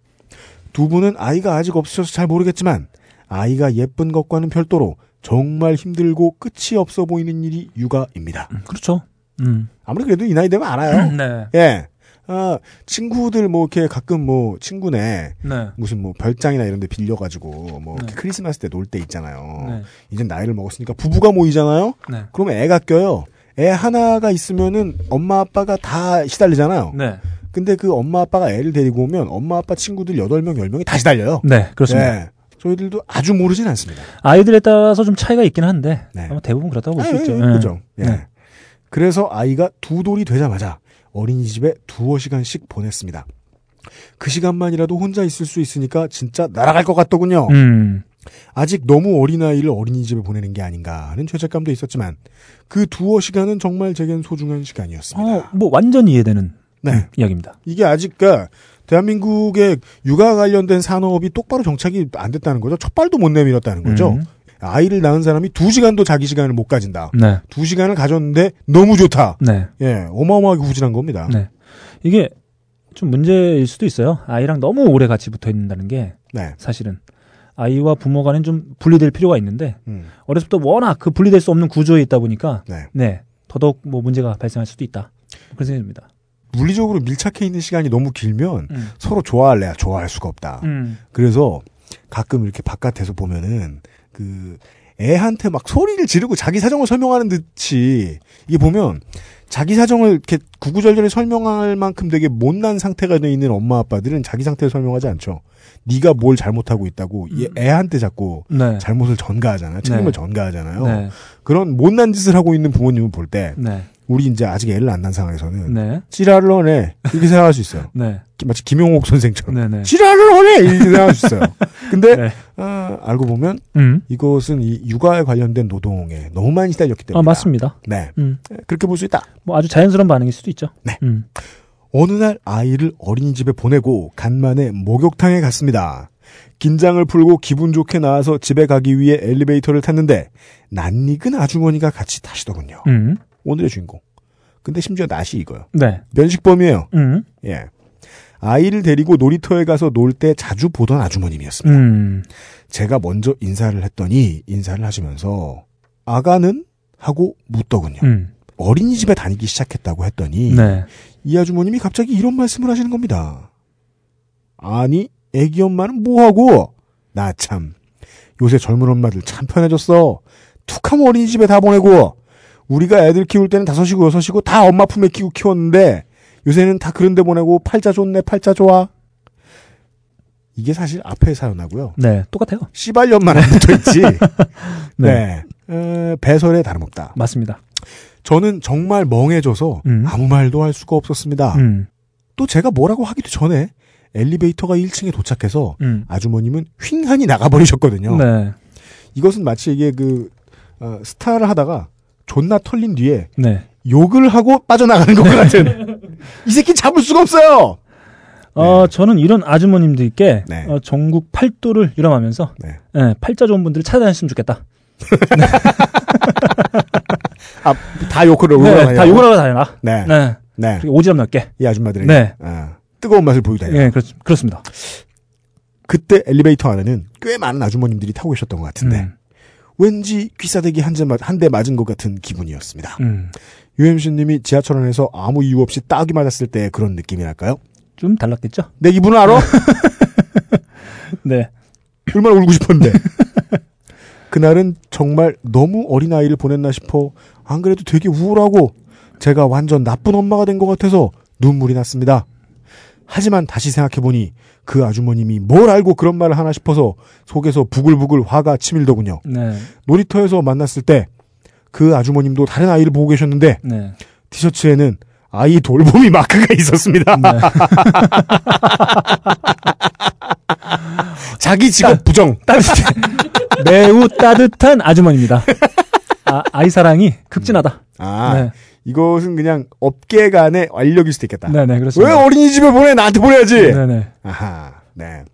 두 분은 아이가 아직 없으셔서 잘 모르겠지만 아이가 예쁜 것과는 별도로 정말 힘들고 끝이 없어 보이는 일이 육아입니다. 음, 그렇죠. 음. 아무리 그래도 이 나이 되면 알아요. 네. 예. 아, 친구들 뭐 이렇게 가끔 뭐 친구네 네. 무슨 뭐 별장이나 이런 데 빌려 가지고 뭐 이렇게 네. 크리스마스 때 놀 때 있잖아요. 네. 이제 나이를 먹었으니까 부부가 모이잖아요. 네. 그러면 애가 껴요. 애 하나가 있으면은 엄마 아빠가 다 시달리잖아요. 네. 근데 그 엄마 아빠가 애를 데리고 오면 엄마 아빠 친구들 8명, 10명이 다 시달려요. 네. 그렇습니다. 네. 저희들도 아주 모르진 않습니다. 아이들에 따라서 좀 차이가 있긴 한데 네. 아마 대부분 그렇다고 볼수 아, 있죠. 예, 네. 그죠. 예. 네. 그래서 아이가 두 돌이 되자마자 어린이집에 두어 시간씩 보냈습니다. 그 시간만이라도 혼자 있을 수 있으니까 진짜 날아갈 것 같더군요. 음. 아직 너무 어린아이를 어린이집에 보내는 게 아닌가 하는 죄책감도 있었지만 그 두어 시간은 정말 제겐 소중한 시간이었습니다. 어, 뭐 완전 이해되는 네. 이야기입니다. 이게 아직 그 대한민국의 육아 관련된 산업이 똑바로 정착이 안 됐다는 거죠. 첫 발도 못 내밀었다는 거죠. 음. 아이를 낳은 사람이 두 시간도 자기 시간을 못 가진다. 네. 두 시간을 가졌는데 너무 좋다. 네. 예, 어마어마하게 후진한 겁니다. 네. 이게 좀 문제일 수도 있어요. 아이랑 너무 오래 같이 붙어 있는다는 게 네. 사실은 아이와 부모 간엔 좀 분리될 필요가 있는데 음, 어렸을 때 워낙 그 분리될 수 없는 구조에 있다 보니까 네. 네 더더욱 뭐 문제가 발생할 수도 있다 그런 생각입니다. 물리적으로 밀착해 있는 시간이 너무 길면 음. 서로 좋아할래야 좋아할 수가 없다. 음. 그래서 가끔 이렇게 바깥에서 보면은 그 애한테 막 소리를 지르고 자기 사정을 설명하는 듯이 이게 보면 자기 사정을 이렇게 구구절절히 설명할 만큼 되게 못난 상태가 돼 있는 엄마 아빠들은 자기 상태를 설명하지 않죠. 네가 뭘 잘못하고 있다고 이 애한테 자꾸 네. 잘못을 전가하잖아요. 책임을 네. 전가하잖아요. 네. 그런 못난 짓을 하고 있는 부모님을 볼때 네. 우리 이제 아직 애를 안 낳은 상황에서는 네. 하네 이렇게 생각할 수 있어요. 네. 마치 김용옥 선생처럼 네. 네. 하네 이렇게 생각할 수 있어요. 근데 네. 아, 알고 보면 음. 이것은 이 육아에 관련된 노동에 너무 많이 시달렸기 때문에 아 맞습니다. 네 음. 그렇게 볼 수 있다. 뭐 아주 자연스러운 반응일 수도 있죠. 네. 음. 어느 날 아이를 어린이집에 보내고 간만에 목욕탕에 갔습니다. 긴장을 풀고 기분 좋게 나와서 집에 가기 위해 엘리베이터를 탔는데 낯익은 아주머니가 같이 타시더군요. 음. 오늘의 주인공. 근데 심지어 낯이 익어요. 네. 면식범이에요. 음. 예. 아이를 데리고 놀이터에 가서 놀 때 자주 보던 아주머님이었습니다. 음. 제가 먼저 인사를 했더니 인사를 하시면서 아가는 하고 묻더군요. 음. 어린이집에 다니기 시작했다고 했더니 네. 이 아주머님이 갑자기 이런 말씀을 하시는 겁니다. 아니 애기 엄마는 뭐하고 나 참 요새 젊은 엄마들 참 편해졌어. 툭하면 어린이집에 다 보내고 우리가 애들 키울 때는 다섯이고 여섯이고 다 엄마 품에 키고 키웠는데 요새는 다 그런 데 보내고 팔자 좋네 팔자 좋아. 이게 사실 앞에 사연하고요. 네. 똑같아요. 씨발년만 안 붙어 있지. 네. 네. 에, 배설에 다름없다. 맞습니다. 저는 정말 멍해져서 음. 아무 말도 할 수가 없었습니다. 음. 또 제가 뭐라고 하기도 전에 엘리베이터가 1층에 도착해서 음. 아주머님은 휙하니 나가버리셨거든요. 네. 이것은 마치 이게 그 어, 스타를 하다가 존나 털린 뒤에 네. 욕을 하고 빠져나가는 것 같은 이 새끼 잡을 수가 없어요. 어, 저는 이런 아주머님들께 네. 어, 전국 팔도를 유람하면서 네. 예, 팔자 좋은 분들을 찾아다녔으면 좋겠다. 아, 다 욕을 욕을 네? 다 욕을 하고 다녀라. 네. 네. 네. 오지랖 넓게. 이 아줌마들에게 네. 아, 뜨거운 맛을 보이다. 예, 그렇, 그렇습니다. 그때 엘리베이터 안에는 꽤 많은 아주머님들이 타고 계셨던 것 같은데 음, 왠지 귀싸대기 한 대 맞은 것 같은 기분이었습니다. 음. UMC님이 지하철 안에서 아무 이유 없이 딱이 맞았을 때 그런 느낌이랄까요? 좀 달랐겠죠? 내 기분을 알아? 네. 얼마나 울고 싶었는데. 그날은 정말 너무 어린아이를 보냈나 싶어 안 그래도 되게 우울하고 제가 완전 나쁜 엄마가 된 것 같아서 눈물이 났습니다. 하지만 다시 생각해보니 그 아주머님이 뭘 알고 그런 말을 하나 싶어서 속에서 부글부글 화가 치밀더군요. 네. 놀이터에서 만났을 때 그 아주머님도 다른 아이를 보고 계셨는데 네. 티셔츠에는 아이 돌봄이 마크가 있었습니다. 네. 자기 직업 부정. 따뜻해. 매우 따뜻한 아주머니입니다. 아, 아이 사랑이 극진하다. 아, 네. 이것은 그냥 업계 간의 완력일 수도 있겠다. 네, 네, 왜 그렇습니다. 어린이집에 보내? 나한테 보내야지. 네, 네. 아하, 네.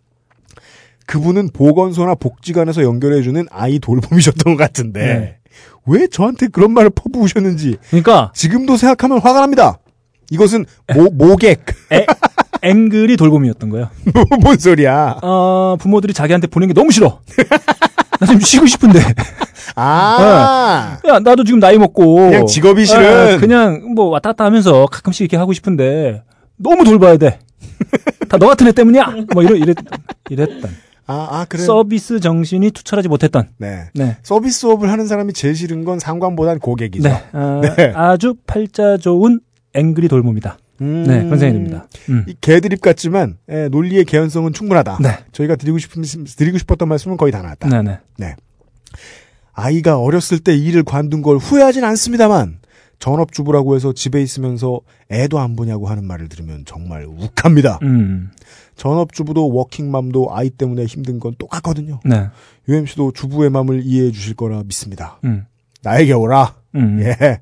그분은 보건소나 복지관에서 연결해주는 아이 돌봄이셨던 것 같은데 네. 왜 저한테 그런 말을 퍼부으셨는지 그러니까 지금도 생각하면 화가 납니다. 이것은 모, 모객. 애, 앵글이 돌봄이었던 거예요. 뭔 소리야. 어, 부모들이 자기한테 보내는 게 너무 싫어. 나 지금 쉬고 싶은데. 아, 야, 나도 지금 나이 먹고. 그냥 직업이 싫은. 예, 그냥 뭐 왔다 갔다 하면서 가끔씩 이렇게 하고 싶은데 너무 돌봐야 돼. 다 너 같은 애 때문이야. 뭐 이런 이랬 이랬던 아, 아, 그래. 서비스 정신이 투철하지 못했던. 네. 네. 서비스업을 하는 사람이 제일 싫은 건 상관보단 고객이죠. 네. 아, 네. 아주 팔자 좋은 앵글이 돌봄이다. 음. 네, 그런 생각이 듭니다. 음. 이 개드립 같지만 예, 논리의 개연성은 충분하다. 네. 저희가 드리고 싶은 드리고 싶었던 말씀은 거의 다 나왔다. 네, 네. 아이가 어렸을 때 일을 관둔 걸 후회하진 않습니다만 전업주부라고 해서 집에 있으면서 애도 안 보냐고 하는 말을 들으면 정말 욱합니다. 음. 전업주부도 워킹맘도 아이 때문에 힘든 건 똑같거든요. 네. UMC도 주부의 마음을 이해해 주실 거라 믿습니다. 음. 나에게 오라. 음. 예.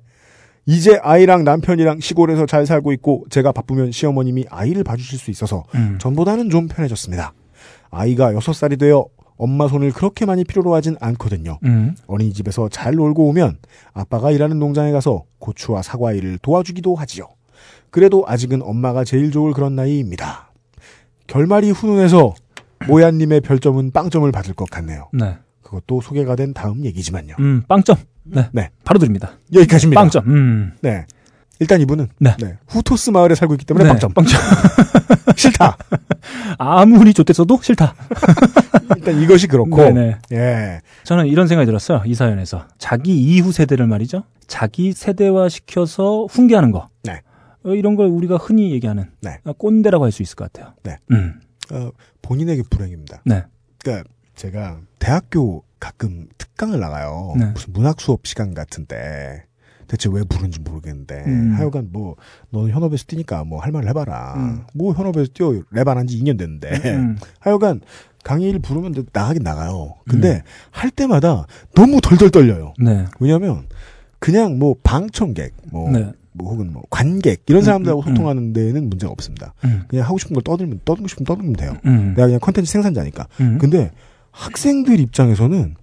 이제 아이랑 남편이랑 시골에서 잘 살고 있고 제가 바쁘면 시어머님이 아이를 봐주실 수 있어서 음. 전보다는 좀 편해졌습니다. 아이가 6살이 되어 엄마 손을 그렇게 많이 필요로 하진 않거든요. 음. 어린이집에서 잘 놀고 오면 아빠가 일하는 농장에 가서 고추와 사과 일을 도와주기도 하지요. 그래도 아직은 엄마가 제일 좋을 그런 나이입니다. 결말이 훈훈해서 모야님의 별점은 빵점을 받을 것 같네요. 네. 그것도 소개가 된 다음 얘기지만요. 음, 빵점. 네. 네. 바로 드립니다. 여기까지입니다. 빵점. 음. 네. 일단 이분은 네. 후토스 마을에 살고 있기 때문에 네, 빵점. 빵점. 싫다. 아무리 좋댔어도 싫다. 일단 이것이 그렇고. 네네. 예. 저는 이런 생각이 들었어요. 이 사연에서. 자기 이후 세대를 말이죠. 자기 세대화 시켜서 훈계하는 거. 네. 어, 이런 걸 우리가 흔히 얘기하는 네. 어, 꼰대라고 할 수 있을 것 같아요. 네. 음. 어, 본인에게 불행입니다. 네. 그러니까 제가 대학교 가끔 특강을 나가요. 네. 무슨 문학 수업 시간 같은데 대체 왜 부른지 모르겠는데 음. 하여간 뭐 너는 현업에서 뛰니까 뭐 할 말을 해봐라. 음. 뭐 현업에서 뛰어 랩 안 한 지 2년 됐는데 음. 하여간 강의를 부르면 나가긴 나가요. 근데 음. 할 때마다 너무 덜덜 떨려요. 네. 왜냐하면 그냥 뭐 방청객 뭐, 네. 뭐 혹은 뭐 관객 이런 사람들하고 음, 음, 소통하는 데는 문제가 없습니다. 음. 그냥 하고 싶은 걸 떠들면 떠들고 싶으면 떠들면 돼요. 음. 내가 그냥 컨텐츠 생산자니까. 음. 근데 학생들 입장에서는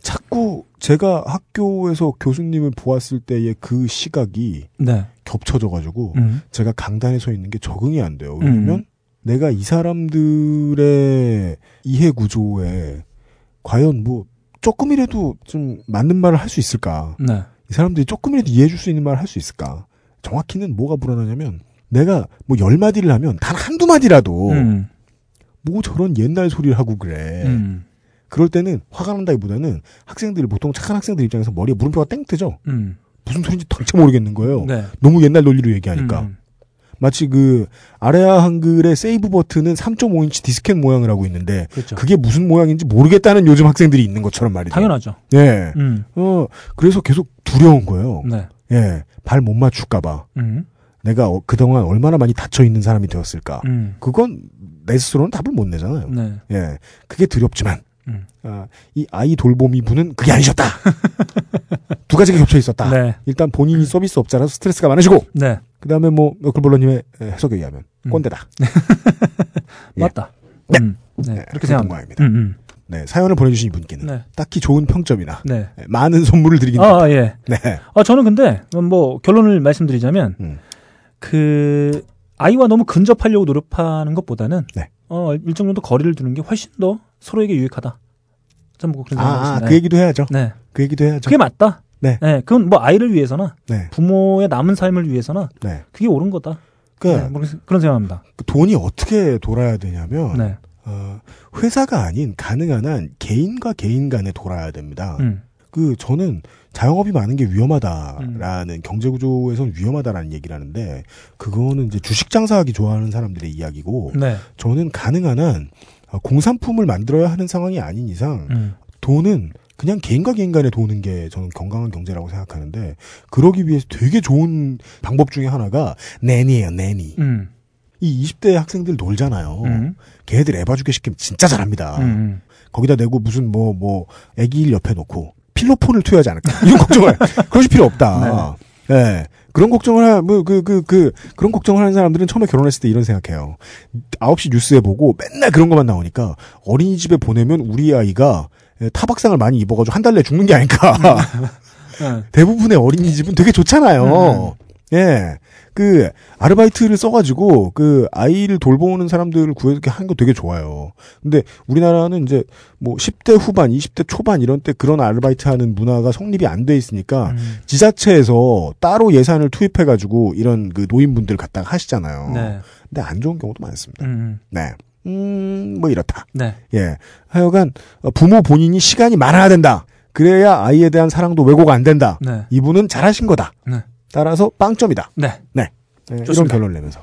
자꾸 제가 학교에서 교수님을 보았을 때의 그 시각이 네. 겹쳐져가지고 음. 제가 강단에 서 있는 게 적응이 안 돼요. 왜냐면 음. 내가 이 사람들의 이해 구조에 과연 뭐 조금이라도 좀 맞는 말을 할 수 있을까? 네. 이 사람들이 조금이라도 이해해 줄 수 있는 말을 할 수 있을까? 정확히는 뭐가 불안하냐면 내가 뭐 열 마디를 하면 단 한두 마디라도 음. 뭐 저런 옛날 소리를 하고 그래. 음. 그럴 때는 화가 난다기보다는 학생들 보통 착한 학생들 입장에서 머리에 물음표가 땡 뜨죠. 음. 무슨 소리인지 도대체 모르겠는 거예요. 네. 너무 옛날 논리로 얘기하니까. 음. 마치 그 아래아 한글의 save 버튼은 3.5인치 디스켓 모양을 하고 있는데 그렇죠. 그게 무슨 모양인지 모르겠다는 요즘 학생들이 있는 것처럼 말이죠. 당연하죠. 예. 음. 어 그래서 계속 두려운 거예요. 네. 예. 발 못 맞출까 봐 음. 내가 어, 그동안 얼마나 많이 닫혀 있는 사람이 되었을까. 음. 그건 내 스스로는 답을 못 내잖아요. 네. 예. 그게 두렵지만 음. 아, 이 아이 돌보미 분은 그게 아니셨다. 두 가지가 겹쳐 있었다. 네. 일단 본인이 서비스 업자라서 스트레스가 많으시고 네. 그 다음에 뭐 너클볼러님의 해석에 의하면 음. 꼰대다. 예. 맞다. 네. 음. 네. 네, 그렇게 생각합니다. 모양입니다. 음, 음. 네, 사연을 보내주신 이분께는 네. 딱히 좋은 평점이나 네. 네, 많은 선물을 드리긴 아, 예. 네. 아, 저는 근데, 뭐, 결론을 말씀드리자면, 음. 그, 아이와 너무 근접하려고 노력하는 것보다는, 네. 어, 일정 정도 거리를 두는 게 훨씬 더 서로에게 유익하다. 저는 뭐 그런 생각이 아, 아. 그 얘기도 해야죠. 네. 그 얘기도 해야죠. 그게 맞다. 네. 그건 뭐 아이를 위해서나, 네. 부모의 남은 삶을 위해서나, 네. 그게 옳은 거다. 그 네, 뭐 그런 생각합니다. 돈이 어떻게 돌아야 되냐면 네. 어, 회사가 아닌 가능한 한 개인과 개인 간에 돌아야 됩니다. 음. 그 저는 자영업이 많은 게 위험하다라는 경제 구조에선 위험하다라는 얘기를 하는데 그거는 이제 주식 장사하기 좋아하는 사람들의 이야기고 네. 저는 가능한 한 어, 공산품을 만들어야 하는 상황이 아닌 이상 음. 돈은 그냥 개인과 개인 간에 도는 게 저는 건강한 경제라고 생각하는데 그러기 위해서 되게 좋은 방법 중에 하나가 내니예요 내니 음. 이 20대 학생들 놀잖아요 음. 걔네들 에바 주게 시키면 진짜 잘합니다 음. 거기다 내고 무슨 뭐뭐 애기일 옆에 놓고 필로폰을 투여하지 않을까. 이런 걱정을 그러실 필요 없다. 네. 그런 걱정을 뭐그 그 그 그런 걱정을 하는 사람들은 처음에 결혼했을 때 이런 생각해요. 9시 뉴스에 보고 맨날 그런 것만 나오니까 어린이집에 보내면 우리 아이가 타박상을 많이 입어가지고 한 달 내에 죽는 게 아닐까. 네. 대부분의 어린이집은 되게 좋잖아요 예. 그 아르바이트를 써가지고 그 아이를 돌보는 사람들을 구해서 하는 거 되게 좋아요. 근데 우리나라는 이제 뭐 10대 후반, 20대 초반 이런 때 그런 아르바이트 하는 문화가 성립이 안 돼 있으니까 음. 지자체에서 따로 예산을 투입해가지고 이런 그 노인분들 갖다가 하시잖아요. 네. 근데 안 좋은 경우도 많습니다. 음. 네. 음, 뭐 이렇다. 네. 예. 하여간 어, 부모 본인이 시간이 많아야 된다. 그래야 아이에 대한 사랑도 왜곡 안 된다. 네. 이분은 잘하신 거다. 네. 따라서 빵점이다. 네. 네, 이런 좋습니다. 결론을 내면서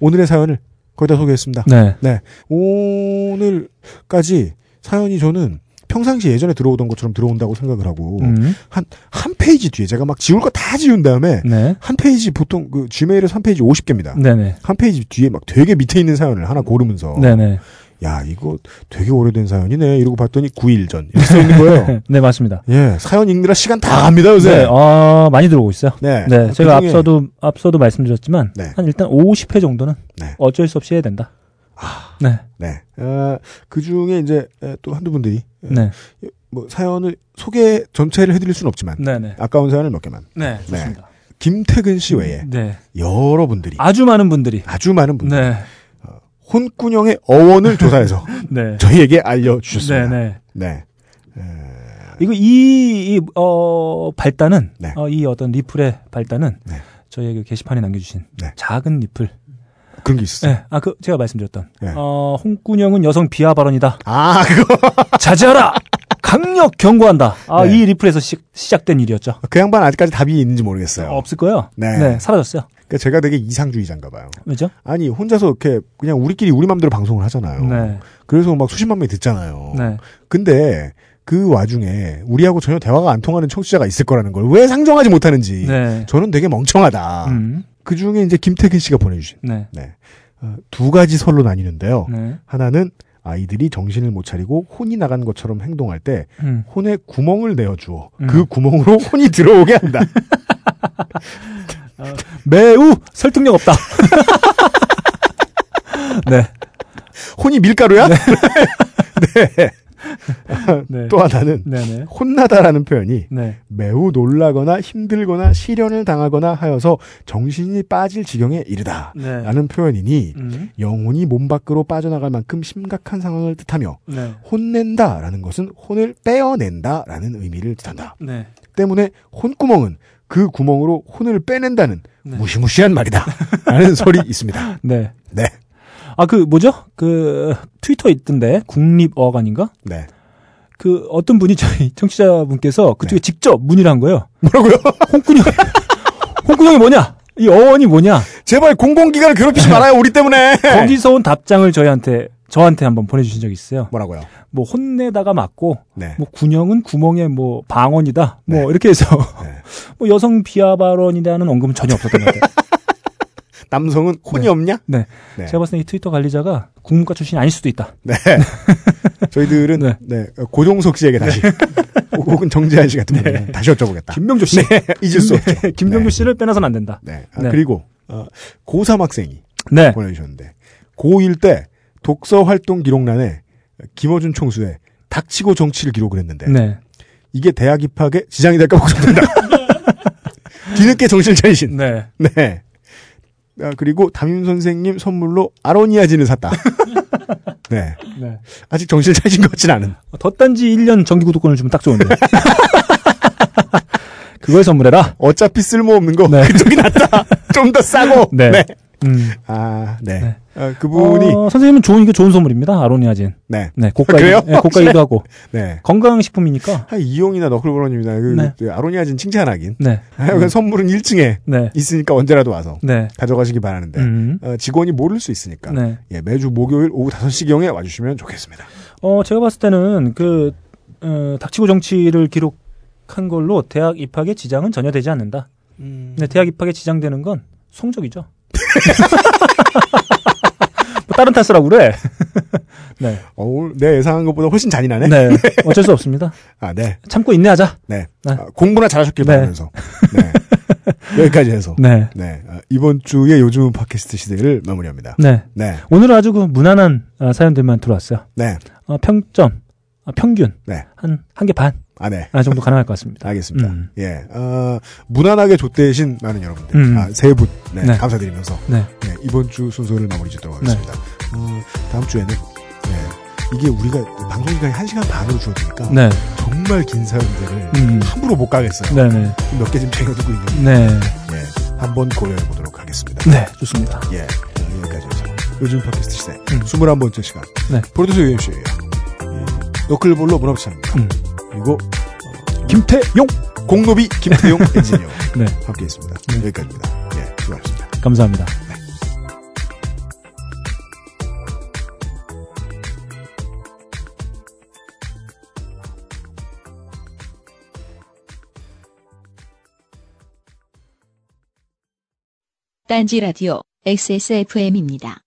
오늘의 사연을 거의 다 소개했습니다. 네. 네, 오늘까지 사연이 저는 평상시 예전에 들어오던 것처럼 들어온다고 생각을 하고 음. 한한 페이지 뒤에 제가 막 지울 거 다 지운 다음에 네. 한 페이지 보통 그 gmail에서 한 페이지 50개입니다. 네네. 한 페이지 뒤에 막 되게 밑에 있는 사연을 하나 고르면서 네네. 야 이거 되게 오래된 사연이네 이러고 봤더니 9일 전 이렇게 써 있는 거예요. 네, 맞습니다. 예, 사연 읽느라 시간 다 갑니다 요새. 네, 어, 많이 들어오고 있어요. 네, 네, 그 제가 중에- 앞서도, 앞서도 말씀드렸지만, 네. 한 일단 50회 정도는 네. 어쩔 수 없이 해야 된다. 네, 네, 어, 그 중에 이제 에, 또 한두 분들이 에, 네, 뭐 사연을 소개 전체를 해드릴 수는 없지만 네, 네. 아까운 사연을 몇 개만. 네, 좋습니다. 김태근 씨 외에 네. 여러분들이 아주 많은 분들이. 아주 많은 분들 네, 혼꾸녕의 어원을 조사해서 네. 저희에게 알려주셨습니다. 네, 네. 네. 이거 이, 이, 어, 발단은, 네. 어, 이 어떤 리플의 발단은, 네. 저희에게 게시판에 남겨주신 네. 작은 리플. 그런 게 있었어요. 네. 아, 그, 제가 말씀드렸던, 네. 어, 홍군영은 여성 비하 발언이다. 아, 그거. 자제하라! 강력 경고한다. 아, 네. 이 리플에서 시, 시작된 일이었죠. 그 양반 아직까지 답이 있는지 모르겠어요. 없을 거예요. 네. 사라졌어요. 그러니까 제가 되게 이상주의자인가 봐요. 왜죠? 아니, 혼자서 이렇게 그냥 우리끼리 우리 맘대로 방송을 하잖아요. 네. 그래서 막 수십만 명이 듣잖아요. 네. 근데 그 와중에 우리하고 전혀 대화가 안 통하는 청취자가 있을 거라는 걸 왜 상정하지 못하는지 네. 저는 되게 멍청하다. 음. 그 중에 이제 김태근 씨가 보내주신 네. 네. 어, 두 가지 설로 나뉘는데요. 네. 하나는 아이들이 정신을 못 차리고 혼이 나간 것처럼 행동할 때 음. 혼에 구멍을 내어 주어 음. 그 구멍으로 혼이 들어오게 한다. 매우 설득력 없다. 네. 혼이 밀가루야? 네. 네. 또 하나는 네네. 혼나다라는 표현이 네. 매우 놀라거나 힘들거나 시련을 당하거나 하여서 정신이 빠질 지경에 이르다. 네. 라는 표현이니 음. 영혼이 몸 밖으로 빠져나갈 만큼 심각한 상황을 뜻하며 네. 혼낸다라는 것은 혼을 빼어낸다라는 의미를 뜻한다. 네. 때문에 혼구멍은 그 구멍으로 혼을 빼낸다는 네. 무시무시한 말이다. 라는 설이 있습니다. 네. 네. 아, 그, 뭐죠? 그, 트위터 있던데, 국립어학원인가? 네. 그, 어떤 분이 저희 청취자분께서 그쪽에 네. 직접 문의를 한 거예요. 뭐라고요? 홍군형, 홍군형이 뭐냐? 이 어원이 뭐냐? 제발 공공기관을 괴롭히지 말아요, 우리 때문에! 거기서 온 답장을 저희한테, 저한테 한번 보내주신 적이 있어요. 뭐라고요? 뭐, 혼내다가 맞고, 네. 뭐, 군형은 구멍에 뭐, 방언이다. 뭐, 네. 이렇게 해서, 네. 뭐, 여성 비하 발언이라는 언급은 전혀 없었던 것 같아요. 남성은 혼이 네. 없냐? 네. 네. 제가 봤을 때 이 트위터 관리자가 국문과 출신이 아닐 수도 있다. 네. 저희들은 네. 네. 고종석 씨에게 다시 혹은 정재한 씨 같은 분에게 다시 여쭤보겠다. 김명조 씨. 네. 잊을 수 없죠. 김명조 네. 씨를 빼놔서는 안 된다. 네. 아, 네. 그리고 어, 고3 학생이 네. 보내주셨는데 고1 때 독서 활동 기록란에 김어준 총수의 닥치고 정치를 기록을 했는데 네. 이게 대학 입학에 지장이 될까 걱정된다. 뒤늦게 정신을 차리신. 네. 네. 아, 그리고 담임 선생님 선물로 아로니아진을 샀다. 네. 네. 아직 정신을 차리신 것 같진 않은. 덧단지 1년 정기 구독권을 주면 딱 좋은데. 그걸 선물해라. 어차피 쓸모없는 거 네. 그쪽이 낫다. 좀 더 싸고. 네. 음. 아, 네. 네. 아, 그분이 어, 선생님은 좋은 이게 좋은 선물입니다. 아로니아진. 네. 네, 고가 그래요? 네, 고가이기도 하고 네. 건강 식품이니까. 한 이용이나 너클브런입니다. 그, 네. 그 아로니아진 칭찬하긴. 네. 하여간 선물은 1층에 네. 있으니까 언제라도 와서 네. 가져가시기 바라는데 음. 어, 직원이 모를 수 있으니까 네. 예, 매주 목요일 오후 5시경에 와주시면 좋겠습니다. 어, 제가 봤을 때는 그 어, 닥치고 정치를 기록한 걸로 대학 입학에 지장은 전혀 되지 않는다. 네, 대학 입학에 지장되는 건 성적이죠. 뭐 다른 탓을 하고 그래. 네. 어, 오늘 내 예상한 것보다 훨씬 잔인하네. 네. 어쩔 수 없습니다. 아, 네. 참고 인내하자. 네. 네. 아, 공부나 잘하셨길 네. 바라면서. 네. 여기까지 해서. 네. 네. 아, 이번 주의 요즘 팟캐스트 시대를 마무리합니다. 네. 네. 오늘은 아주 그 무난한 어, 사연들만 들어왔어요. 네. 어, 평점, 어, 평균 네. 한 한 개 반 아, 네. 아, 정도 가능할 것 같습니다. 알겠습니다. 음. 예. 어, 무난하게 좆대신 많은 여러분들. 음. 아, 세 분. 네, 네. 감사드리면서. 네. 네, 이번 주 순서를 마무리 짓도록 하겠습니다. 어, 다음 주에는, 네, 이게 우리가 방송 기간이 1시간 반으로 줄어드니까 네. 정말 긴 사연들을 음. 함부로 못 가겠어요. 네, 네. 몇개 지금 챙겨두고 있는 네. 예, 한번 고려해 보도록 하겠습니다. 네, 좋습니다. 예, 어, 여기까지 해서 요즘 팟캐스트 시대 음. 21번째 시간 네. 프로듀서 유엠씨예요. 너클볼로 문화부차입니다. 그리고 김태용 공노비 김태용 네. 엔지니어 네. 함께했습니다. 네. 여기까지입니다. 예, 수고하셨습니다. 감사합니다. 네. 딴지 라디오 XSFM입니다.